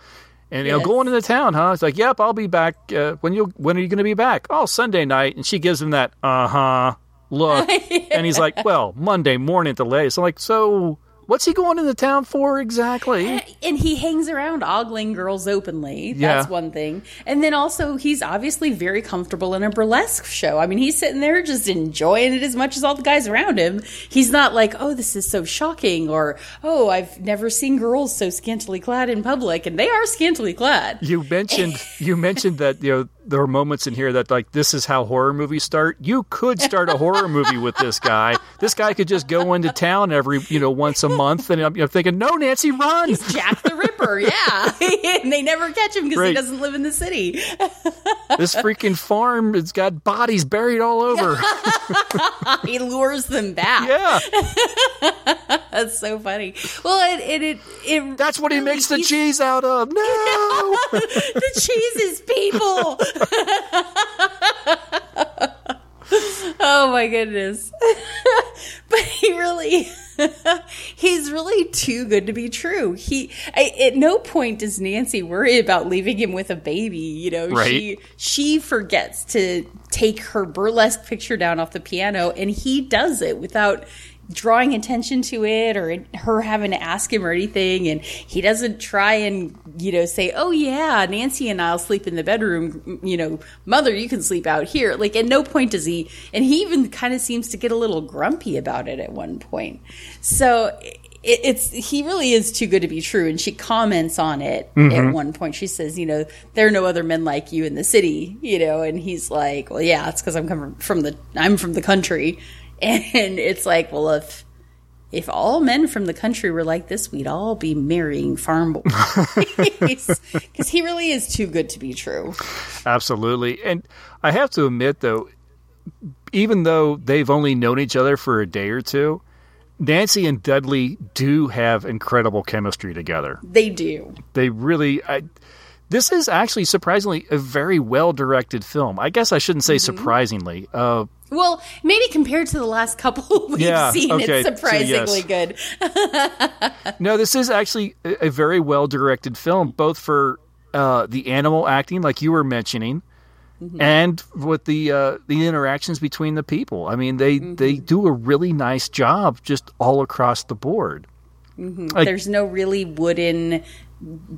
And you know, Yes. going into town, huh? It's like, yep, I'll be back. Uh, when you when are you going to be back? Oh, Sunday night. And she gives him that, uh huh, look, and he's like, well, Monday morning at the latest. I'm like, so what's he going into town for exactly? Uh, and he hangs around ogling girls openly. That's Yeah. one thing. And then also, he's obviously very comfortable in a burlesque show. I mean, he's sitting there just enjoying it as much as all the guys around him. He's not like, oh, this is so shocking, or oh, I've never seen girls so scantily clad in public, and they are scantily clad. You mentioned you mentioned that you know there are moments in here that like this is how horror movies start. You could start a horror movie with this guy. This guy could just go into town every you know once a month, and I'm you know, thinking, no, Nancy, run. Jack the Ripper, yeah. and they never catch him because he doesn't live in the city. this freaking farm—it's got bodies buried all over. he lures them back. Yeah. That's so funny. Well, it it it, it That's what he makes the cheese out of. No, the cheese is people. oh my goodness. but he really he's really too good to be true. He I, at no point does Nancy worry about leaving him with a baby, you know. Right. She she forgets to take her burlesque picture down off the piano and he does it without drawing attention to it or her having to ask him or anything. And he doesn't try and you know say oh yeah nancy and i'll sleep in the bedroom. You know mother you can sleep out here. Like at no point does he and he even kind of seems to get a little grumpy about it at one point. So it, it's he really is too good to be true and she comments on it at Mhm. one point. She says you know there are no other men like you in the city you know and he's like well yeah it's because i'm coming from the i'm from the country and it's like well if if all men from the country were like this we'd all be marrying farm boys because he really is too good to be true Absolutely. And I have to admit, though, even though they've only known each other for a day or two, Nancy and Dudley do have incredible chemistry together. they do They really. I, this is actually surprisingly a very well directed film. I guess I shouldn't say surprisingly. Uh, Well, maybe compared to the last couple we've Yeah, seen, okay, it's so yes. surprisingly good. No, this is actually a, very well directed film, both for uh, the animal acting, like you were mentioning, and with the uh, the interactions between the people. I mean, they they do a really nice job just all across the board. Mhm. Like- There's no really wooden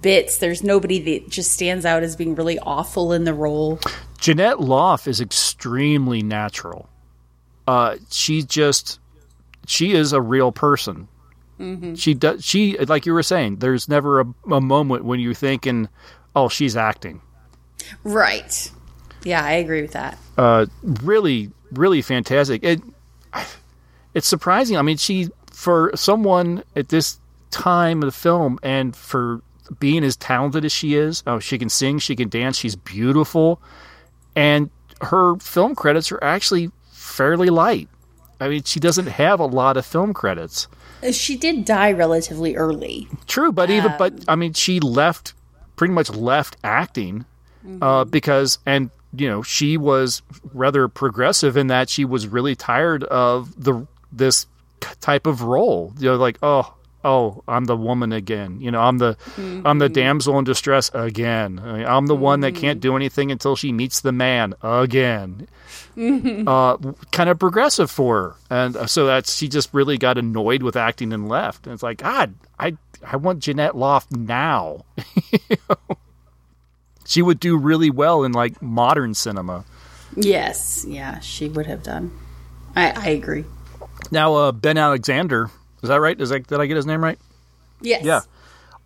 bits. There's nobody that just stands out as being really awful in the role. Jeanette Loff is extremely natural. Uh, she just she is a real person. Mhm. She does she like you were saying. There's never a, a moment when you're thinking, "Oh, she's acting." Right. Yeah, I agree with that. uh, really, really fantastic. It, it's surprising. I mean, she for someone at this time of the film and for being as talented as she is, oh, she can sing, she can dance, she's beautiful, and her film credits are actually fairly light. I mean, she doesn't have a lot of film credits. Uh, She did die relatively early. True, but even Um, but I mean, she left pretty much left acting uh, because and you know she was rather progressive in that she was really tired of the this type of role. You know, like oh oh I'm the woman again. You know I'm the I'm the damsel in distress again. I mean, I'm the one that can't do anything until she meets the man again uh, kind of progressive for her, and uh, so that's she just really got annoyed with acting and left. And it's like, God, I I want Jeanette Loff now. she would do really well in like modern cinema. Yes, yeah, she would have done. I, I agree. Now, uh, Ben Alexander, is that right? Is that did I get his name right? Yes. Yeah.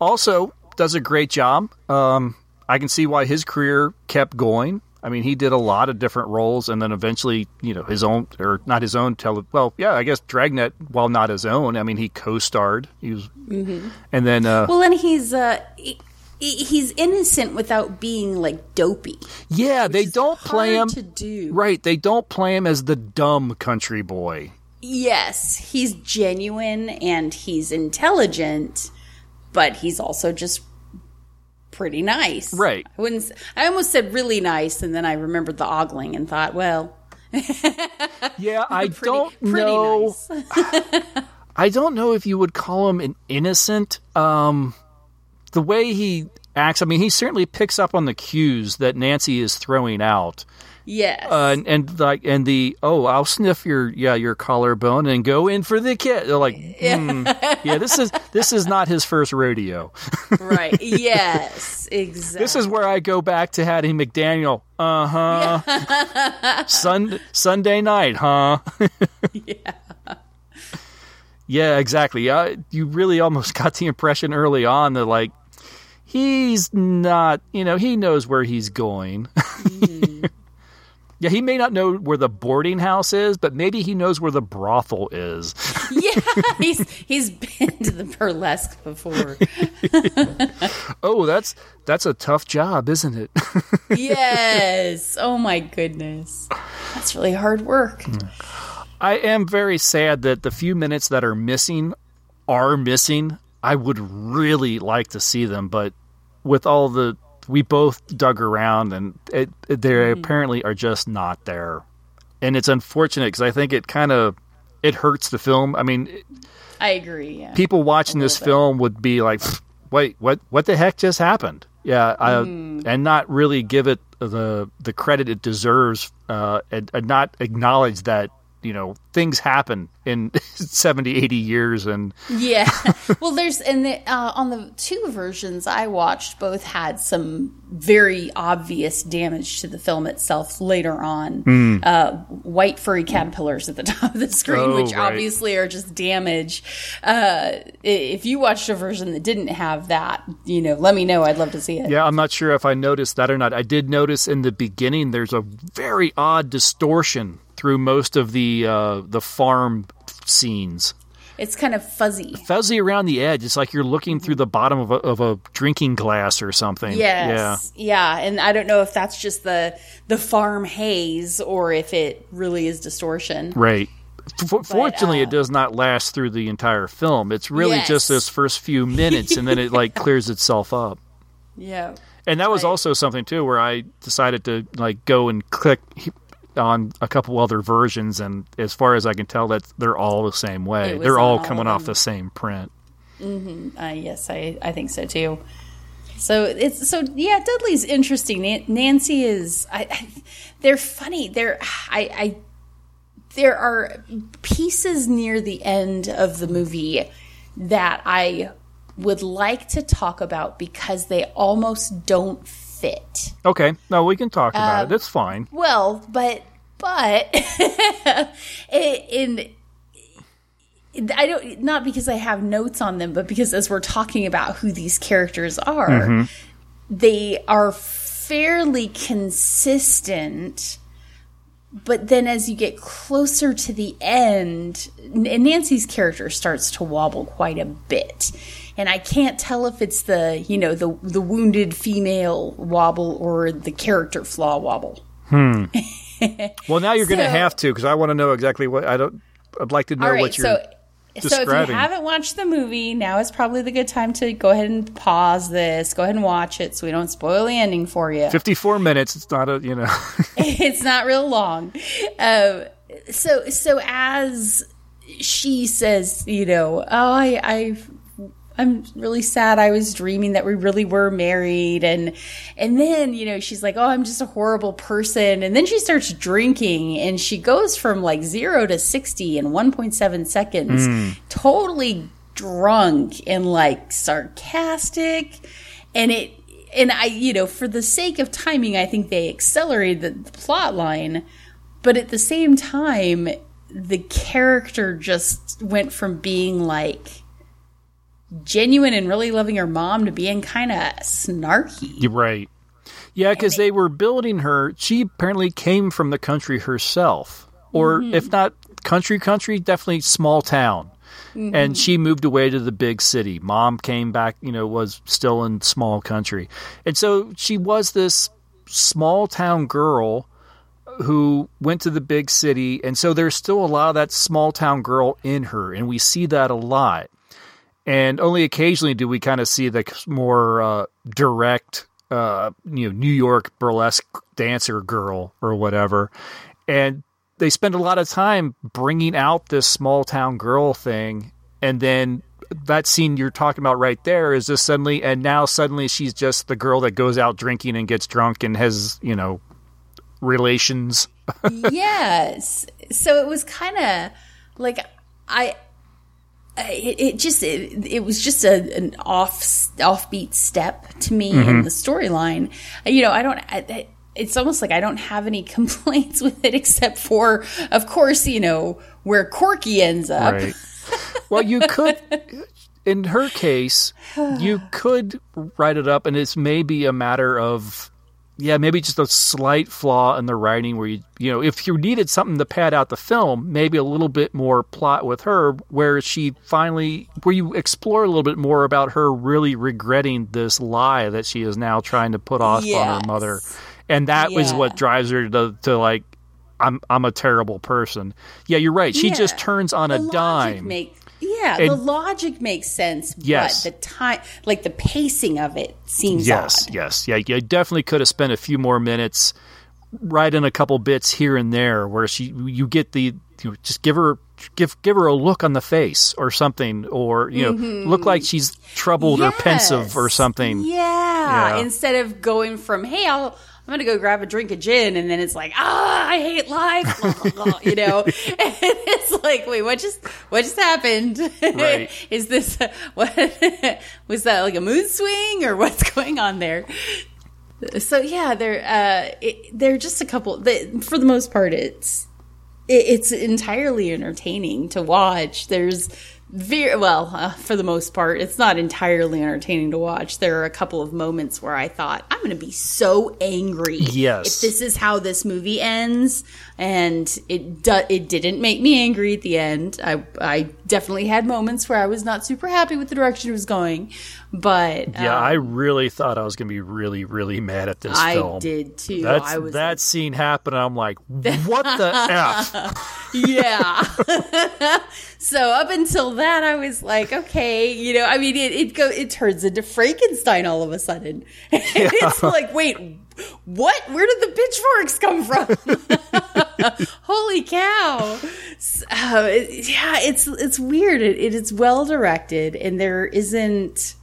Also does a great job. Um, I can see why his career kept going. I mean, he did a lot of different roles, and then eventually, you know, his own or not his own tele. Well, yeah, I guess Dragnet, while not his own. I mean, he co-starred. He was, hmm and then uh, Well, and he's uh, he's innocent without being like dopey. yeah, they don't play him to do. right. They don't play him as the dumb country boy. Yes, he's genuine and he's intelligent, but he's also just pretty nice. Right. I wouldn't. I almost said really nice, and then I remembered the ogling and thought, well, Yeah, I don't pretty know. nice. I don't know if you would call him an innocent. Um, the way he acts, I mean, he certainly picks up on the cues that Nancy is throwing out. Yes. Uh, and, and like and the oh I'll sniff your yeah your collarbone and go in for the kid. They're like hmm, yeah this is this is not his first rodeo. right. Yes. Exactly. This is where I go back to Hattie McDaniel. Uh huh. Sun Sunday night, huh? yeah. Yeah, exactly. Uh, you really almost got the impression early on that like he's not, you know, he knows where he's going. Yeah, he may not know where the boarding house is, but maybe he knows where the brothel is. yeah. He's he's been to the burlesque before. oh, that's that's a tough job, isn't it? yes. Oh my goodness. That's really hard work. Hmm. I am very sad that the few minutes that are missing are missing. I would really like to see them, but with all the we both dug around and it, it- they apparently are just not there. And it's unfortunate because I think it kind of it hurts the film. I mean, I agree. Yeah. people watching this film would be like, "Wait, what? What the heck just happened?" Yeah, I, Mhm. and not really give it the the credit it deserves, uh, and, and not acknowledge that you know things happen in 70, 80 years, and Yeah. well, there's and the, uh, on the two versions I watched, both had some very obvious damage to the film itself later on. Mm. Uh, white furry caterpillars at the top of the screen, Oh, which right. obviously are just damage. Uh, if you watched a version that didn't have that, you know, let me know. I'd love to see it. yeah, I'm not sure if I noticed that or not. I did notice in the beginning there's a very odd distortion through most of the uh, the farm scenes. It's kind of fuzzy. Fuzzy around the edge. It's like you're looking through the bottom of a, of a drinking glass or something. Yes. Yeah. And I don't know if that's just the the farm haze or if it really is distortion. Right. F- fortunately, it does not last through the entire film. It's really Yes. just those first few minutes, and then it like clears itself up. Yeah. And that was also something too, where I decided to like go and click. On a couple other versions, and as far as I can tell, that they're all the same way. They're all coming of off the same print. hmm Uh, yes, I, I think so too. So it's so yeah. Dudley's interesting. Nan- Nancy is. I, I. They're funny. They're. I. I. There are pieces near the end of the movie that I would like to talk about because they almost don't fit. Okay, no, we can talk about Um, it. That's fine. Well, but but in I don't not because I have notes on them, but because as we're talking about who these characters are, Mhm. they are fairly consistent. But then as you get closer to the end, Nancy's character starts to wobble quite a bit. And I can't tell if it's the, you know, the the wounded female wobble or the character flaw wobble. Hmm. well, now you're going to have to because I want to know exactly what I don't. I'd like to know All right, what you're so so if you haven't watched the movie, now is probably the good time to go ahead and pause this. Go ahead and watch it so we don't spoil the ending for you. 54 minutes. It's not a you know. it's not real long. Um, so so as she says, you know, oh, I, I, I'm really sad. I was dreaming that we really were married, and and then you know she's like, oh, I'm just a horrible person, and then she starts drinking, and she goes from like zero to sixty in 1.7 seconds, Mm. totally drunk and like sarcastic, and it and I, you know, for the sake of timing, I think they accelerated the, the plot line, but at the same time, the character just went from being like genuine and really loving her mom to being kind of snarky. You're right. Yeah, because they were building her. She apparently came from the country herself, or Mhm. if not country, country, definitely small town. Mhm. And she moved away to the big city. Mom came back, you know, was still in small country. And so she was this small town girl who went to the big city. And so there's still a lot of that small town girl in her. And we see that a lot. And only occasionally do we kind of see the more uh, direct, uh, you know, New York burlesque dancer girl or whatever. And they spend a lot of time bringing out this small town girl thing. And then that scene you're talking about right there is just suddenly, and now suddenly she's just the girl that goes out drinking and gets drunk and has, you know, relations. yes. So it was kind of like I. It, it just it, it was just a, an off offbeat step to me in Mhm. the storyline. You know, I don't. I- it's almost like I don't have any complaints with it, except for, of course, you know where Corky ends up. Right. Well, you could, in her case, you could write it up, and it's maybe a matter of, yeah, maybe just a slight flaw in the writing where you, you know, if you needed something to pad out the film, maybe a little bit more plot with her, where she finally, where you explore a little bit more about her really regretting this lie that she is now trying to put off on her mother, and that was what drives her to, to like. I'm I'm a terrible person. Yeah, you're right. She Yeah. just turns on a The logic dime. Make, yeah, the logic makes sense. Yes. but the time, like the pacing of it, seems yes, odd. yes, yeah. You definitely could have spent a few more minutes, right in a couple bits here and there, where she you get the you know, just give her give give her a look on the face or something, or you know Mhm. look like she's troubled or pensive or something. Yeah. Yeah. Instead of going from, hey, I'll, I'm to go grab a drink of gin. And then it's like, ah, I hate life. you know? and it's like, wait, what just, what just happened? Right. Is this, what, was that like a mood swing or what's going on there? So yeah, they're, uh, it, they're just a couple the, for the most part, it's, it, it's entirely entertaining to watch. There's very well, uh, for the most part, it's not entirely entertaining to watch. There are a couple of moments where I thought, I'm going to be so angry Yes. if this is how this movie ends, and it do, it didn't make me angry at the end. I I definitely had moments where I was not super happy with the direction it was going, but Yeah, um, I really thought I was going to be really, really mad at this I film. did too. That's, I was that scene happened. I'm like, what the f? yeah. so up until that, I was like, okay, you know, I mean, it it go it turns into Frankenstein all of a sudden. it's like, wait, what? Where did the pitchforks come from? Holy cow! Uh, yeah, it's it's weird. It, it is well directed, and there isn't.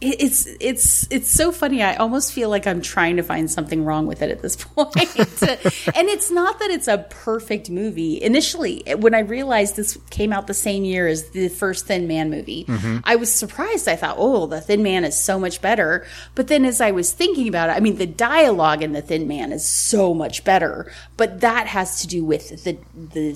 It- It's it's it's so funny. I almost feel like I'm trying to find something wrong with it at this point. and it's not that it's a perfect movie. Initially, when I realized this came out the same year as the first Thin Man movie, Mhm. I was surprised. I thought, oh, the Thin Man is so much better. But then as I was thinking about it, I mean, the dialogue in the Thin Man is so much better. But that has to do with the the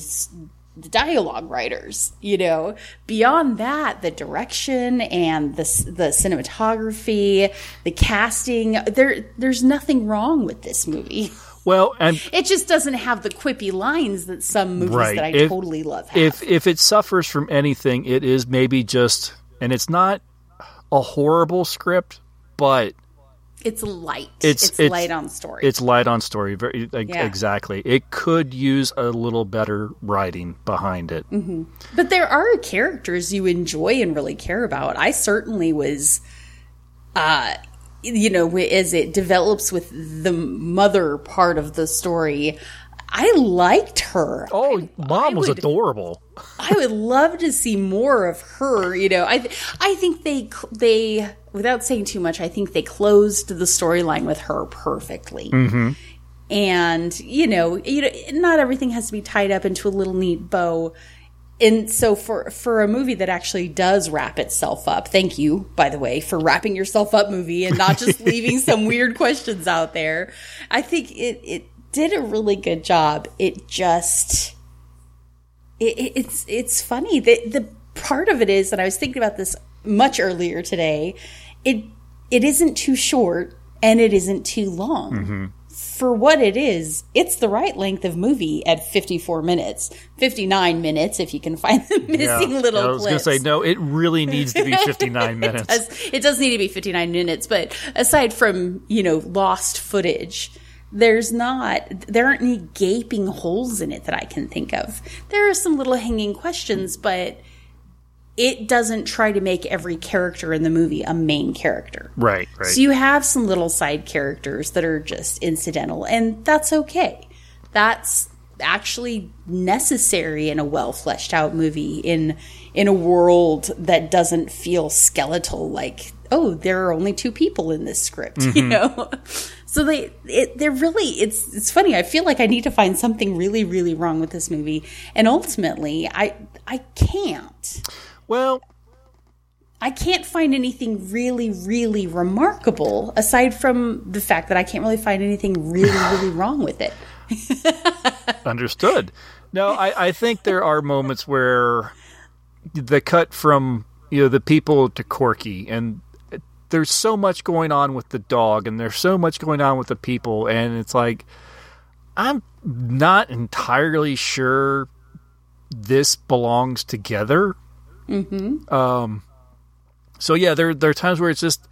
the dialogue writers, you know. Beyond that, the direction and the the cinematography, the casting, there there's nothing wrong with this movie. Well, and It just doesn't have the quippy lines that some movies right. that I If- totally love have. If if it suffers from anything, it is maybe just, and it's not a horrible script, but it's light. it's It's, light on story. It's light on story. Very like, Yeah. exactly. It could use a little better writing behind it. hmm But there are characters you enjoy and really care about. I certainly was, uh, you know, as it develops with the mother part of the story, I liked her. Oh, mom was adorable. I would love to see more of her. You know, I I think they they without saying too much, I think they closed the storyline with her perfectly. Mm-hmm. And you know, you know, not everything has to be tied up into a little neat bow. And so for for a movie that actually does wrap itself up, thank you by the way for wrapping yourself up movie and not just leaving some weird questions out there. I think it it did a really good job. It just it, it- it's it's funny that the part of it is, and I was thinking about this much earlier today. It it isn't too short and it isn't too long Mm-hmm. for what it is. It's the right length of movie at fifty four minutes, fifty nine minutes if you can find the missing Yeah. little. I was going to say no. It really needs to be fifty nine minutes. It does, it does need to be 59 minutes, but aside from, you know, lost footage, there's not, there aren't any gaping holes in it that I can think of. There are some little hanging questions, but it doesn't try to make every character in the movie a main character. Right. Right. So you have some little side characters that are just incidental, and that's okay. That's actually necessary in a well fleshed out movie in in a world that doesn't feel skeletal like oh there are only two people in this script you Mhm. know so they it, they're really it's it's funny i feel like i need to find something really really wrong with this movie and ultimately i i can't well I can't find anything really, really remarkable aside from the fact that I can't really find anything really, really wrong with it. Understood. No, I, I think there are moments where the cut from you know the people to Corky, and there's so much going on with the dog, and there's so much going on with the people, and it's like I'm not entirely sure this belongs together. Mm-hmm. Um, so yeah, there there are times where it's just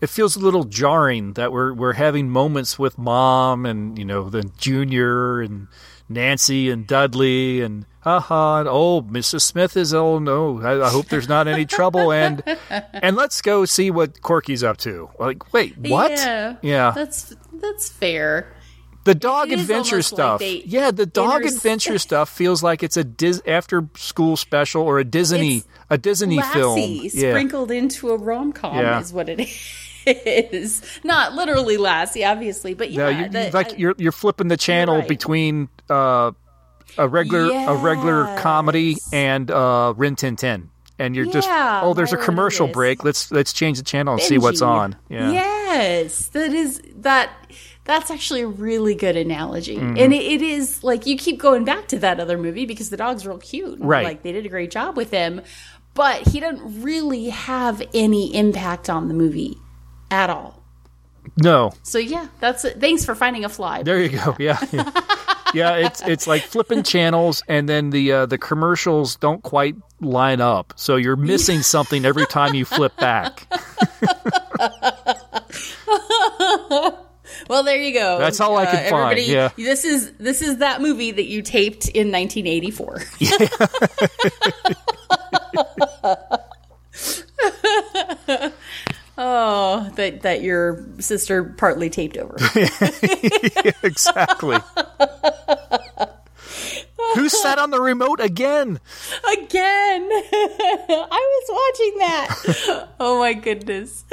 it feels a little jarring that we're we're having moments with mom and you know the junior and Nancy and Dudley and haha and oh Mrs. Smith is oh no I, I hope there's not any trouble and and let's go see what Corky's up to like wait what Yeah, yeah that's that's fair. the dog It is adventure almost like stuff yeah the dog inters- adventure stuff feels like it's a Dis- after school special or a Disney It's a Disney film yeah sprinkled into a rom com Yeah. is what it is. Not literally Lassie, obviously, but No, yeah, you, the- like you're you're flipping the channel between uh, a regular a regular comedy and uh, Rin Tin Tin, and you're just oh, there's a commercial break. Let's let's change the channel and see what's on. Yeah. Yes, that is that. That's actually a really good analogy, Mhm. and it, it is like you keep going back to that other movie because the dog's real cute, Right. Like they did a great job with him, but he doesn't really have any impact on the movie at all. No, So yeah, that's it. Thanks for finding a fly. there you go. Yeah. Yeah. Yeah, it's it's like flipping channels, and then the uh, the commercials don't quite line up, so you're missing something every time you flip back. well, there you go. That's all I Uh, could find, everybody, yeah. this is this is that movie that you taped in 1984. oh, that that your sister partly taped over. exactly. Who sat on the remote again? Again. I was watching that. oh my goodness.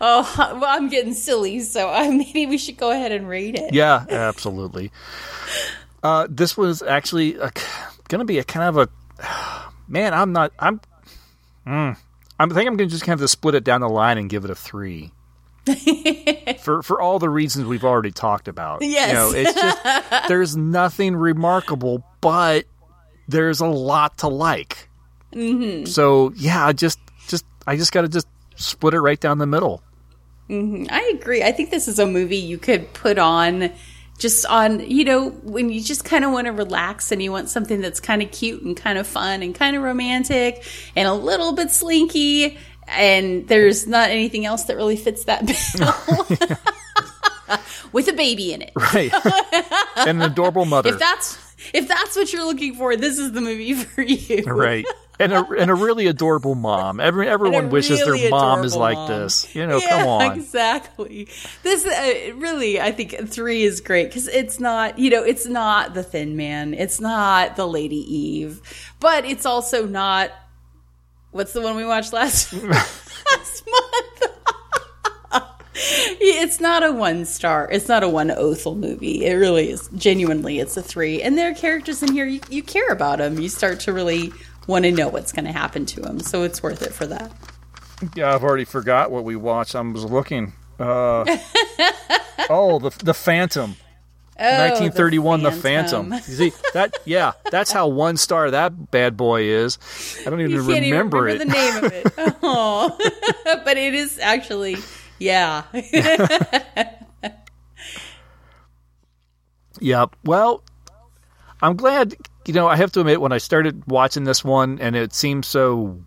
oh, well, I'm getting silly, so maybe we should go ahead and rate it. Yeah, absolutely. Uh, this was actually going to be a kind of a man. I'm not. I'm. Mm, I think I'm going to just kind of split it down the line and give it a three. for for all the reasons we've already talked about. Yes. You know, it's just there's nothing remarkable, but there's a lot to like. Mm-hmm. So yeah, just just I just got to just split it right down the middle. Mm-hmm. I agree. I think this is a movie you could put on just on, you know, when you just kind of want to relax and you want something that's kind of cute and kind of fun and kind of romantic and a little bit slinky and there's not anything else that really fits that bill with a baby in it. Right. and an adorable mother. If that's if that's what you're looking for, this is the movie for you. Right. And a, and a really adorable mom. Every, everyone wishes really their mom is like mom. this. You know, yeah, come on. Exactly. This uh, really, I think three is great because it's not, you know, it's not the Thin Man, it's not the Lady Eve, but it's also not. What's the one we watched last last month? it's not a one star. It's not a one Othel movie. It really is. Genuinely, it's a three. And there are characters in here you, you care about them. You start to really want to know what's going to happen to them. So it's worth it for that. Yeah, I've already forgot what we watched. I was looking. Uh, oh, the the Phantom. Oh, 1931 the Phantom. phantom. You see that yeah that's how one star that bad boy is i don't even remember, even it the name of it. Oh, but it is actually, yeah. yeah well i'm glad you know i have to admit when i started watching this one and it seemed so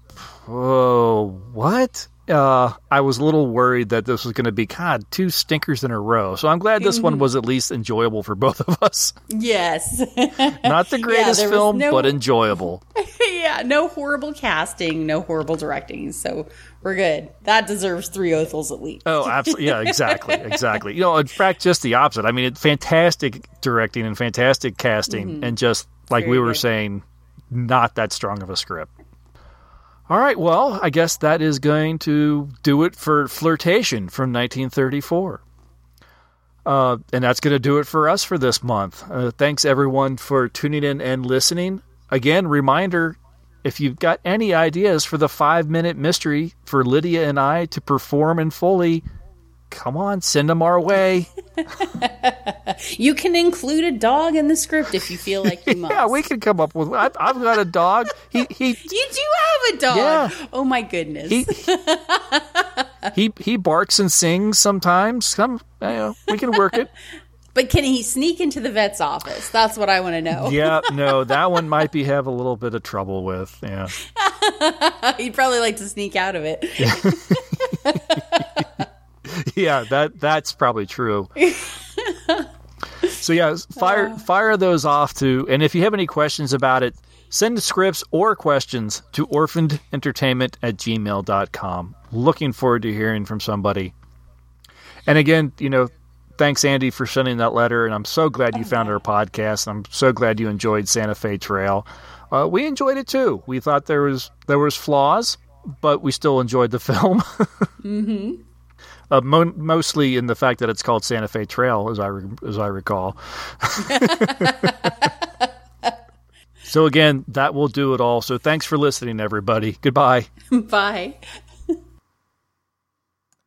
oh what uh, I was a little worried that this was going to be God two stinkers in a row. So I'm glad this one was at least enjoyable for both of us. yes. Not the greatest was film, no- but enjoyable. yeah, no horrible casting, no horrible directing. So we're good. That deserves three Othels at least. Oh, absolutely. Yeah, exactly. Exactly. You know, in fact, just the opposite. I mean, it, fantastic directing and fantastic casting, Mhm. and just like Very we were good. saying, not that strong of a script. All right. Well, I guess that is going to do it for Flirtation from 1934. Uh, and that's going to do it for us for this month. Uh, thanks, everyone, for tuning in and listening. Again, reminder if you've got any ideas for the five minute mystery for Lydia and I to perform in Foley, come on, send them our way. You can include a dog in the script if you feel like you must. yeah, we can come up with. I've, I've got a dog. He he You do have a dog. Yeah. Oh my goodness. He- he he barks and sings sometimes. Come, you know, we can work it. but can he sneak into the vet's office? That's what I want to know. Yeah, no, that one might be have a little bit of trouble with. Yeah. He'd probably like to sneak out of it. yeah, that that's probably true. so yeah, fire fire those off to, and if you have any questions about it, send the scripts or questions to orphanedentertainment at gmail.com. Looking forward to hearing from somebody. And again, you know, thanks Andy for sending that letter, and I'm so glad you found our podcast. I'm so glad you enjoyed Santa Fe Trail. Uh, we enjoyed it too. We thought there was there was flaws, but we still enjoyed the film. mm-hmm. Uh, mo- mostly in the fact that it's called Santa Fe Trail, as I re- as I recall. so again, that will do it all. So thanks for listening, everybody. Goodbye. Bye.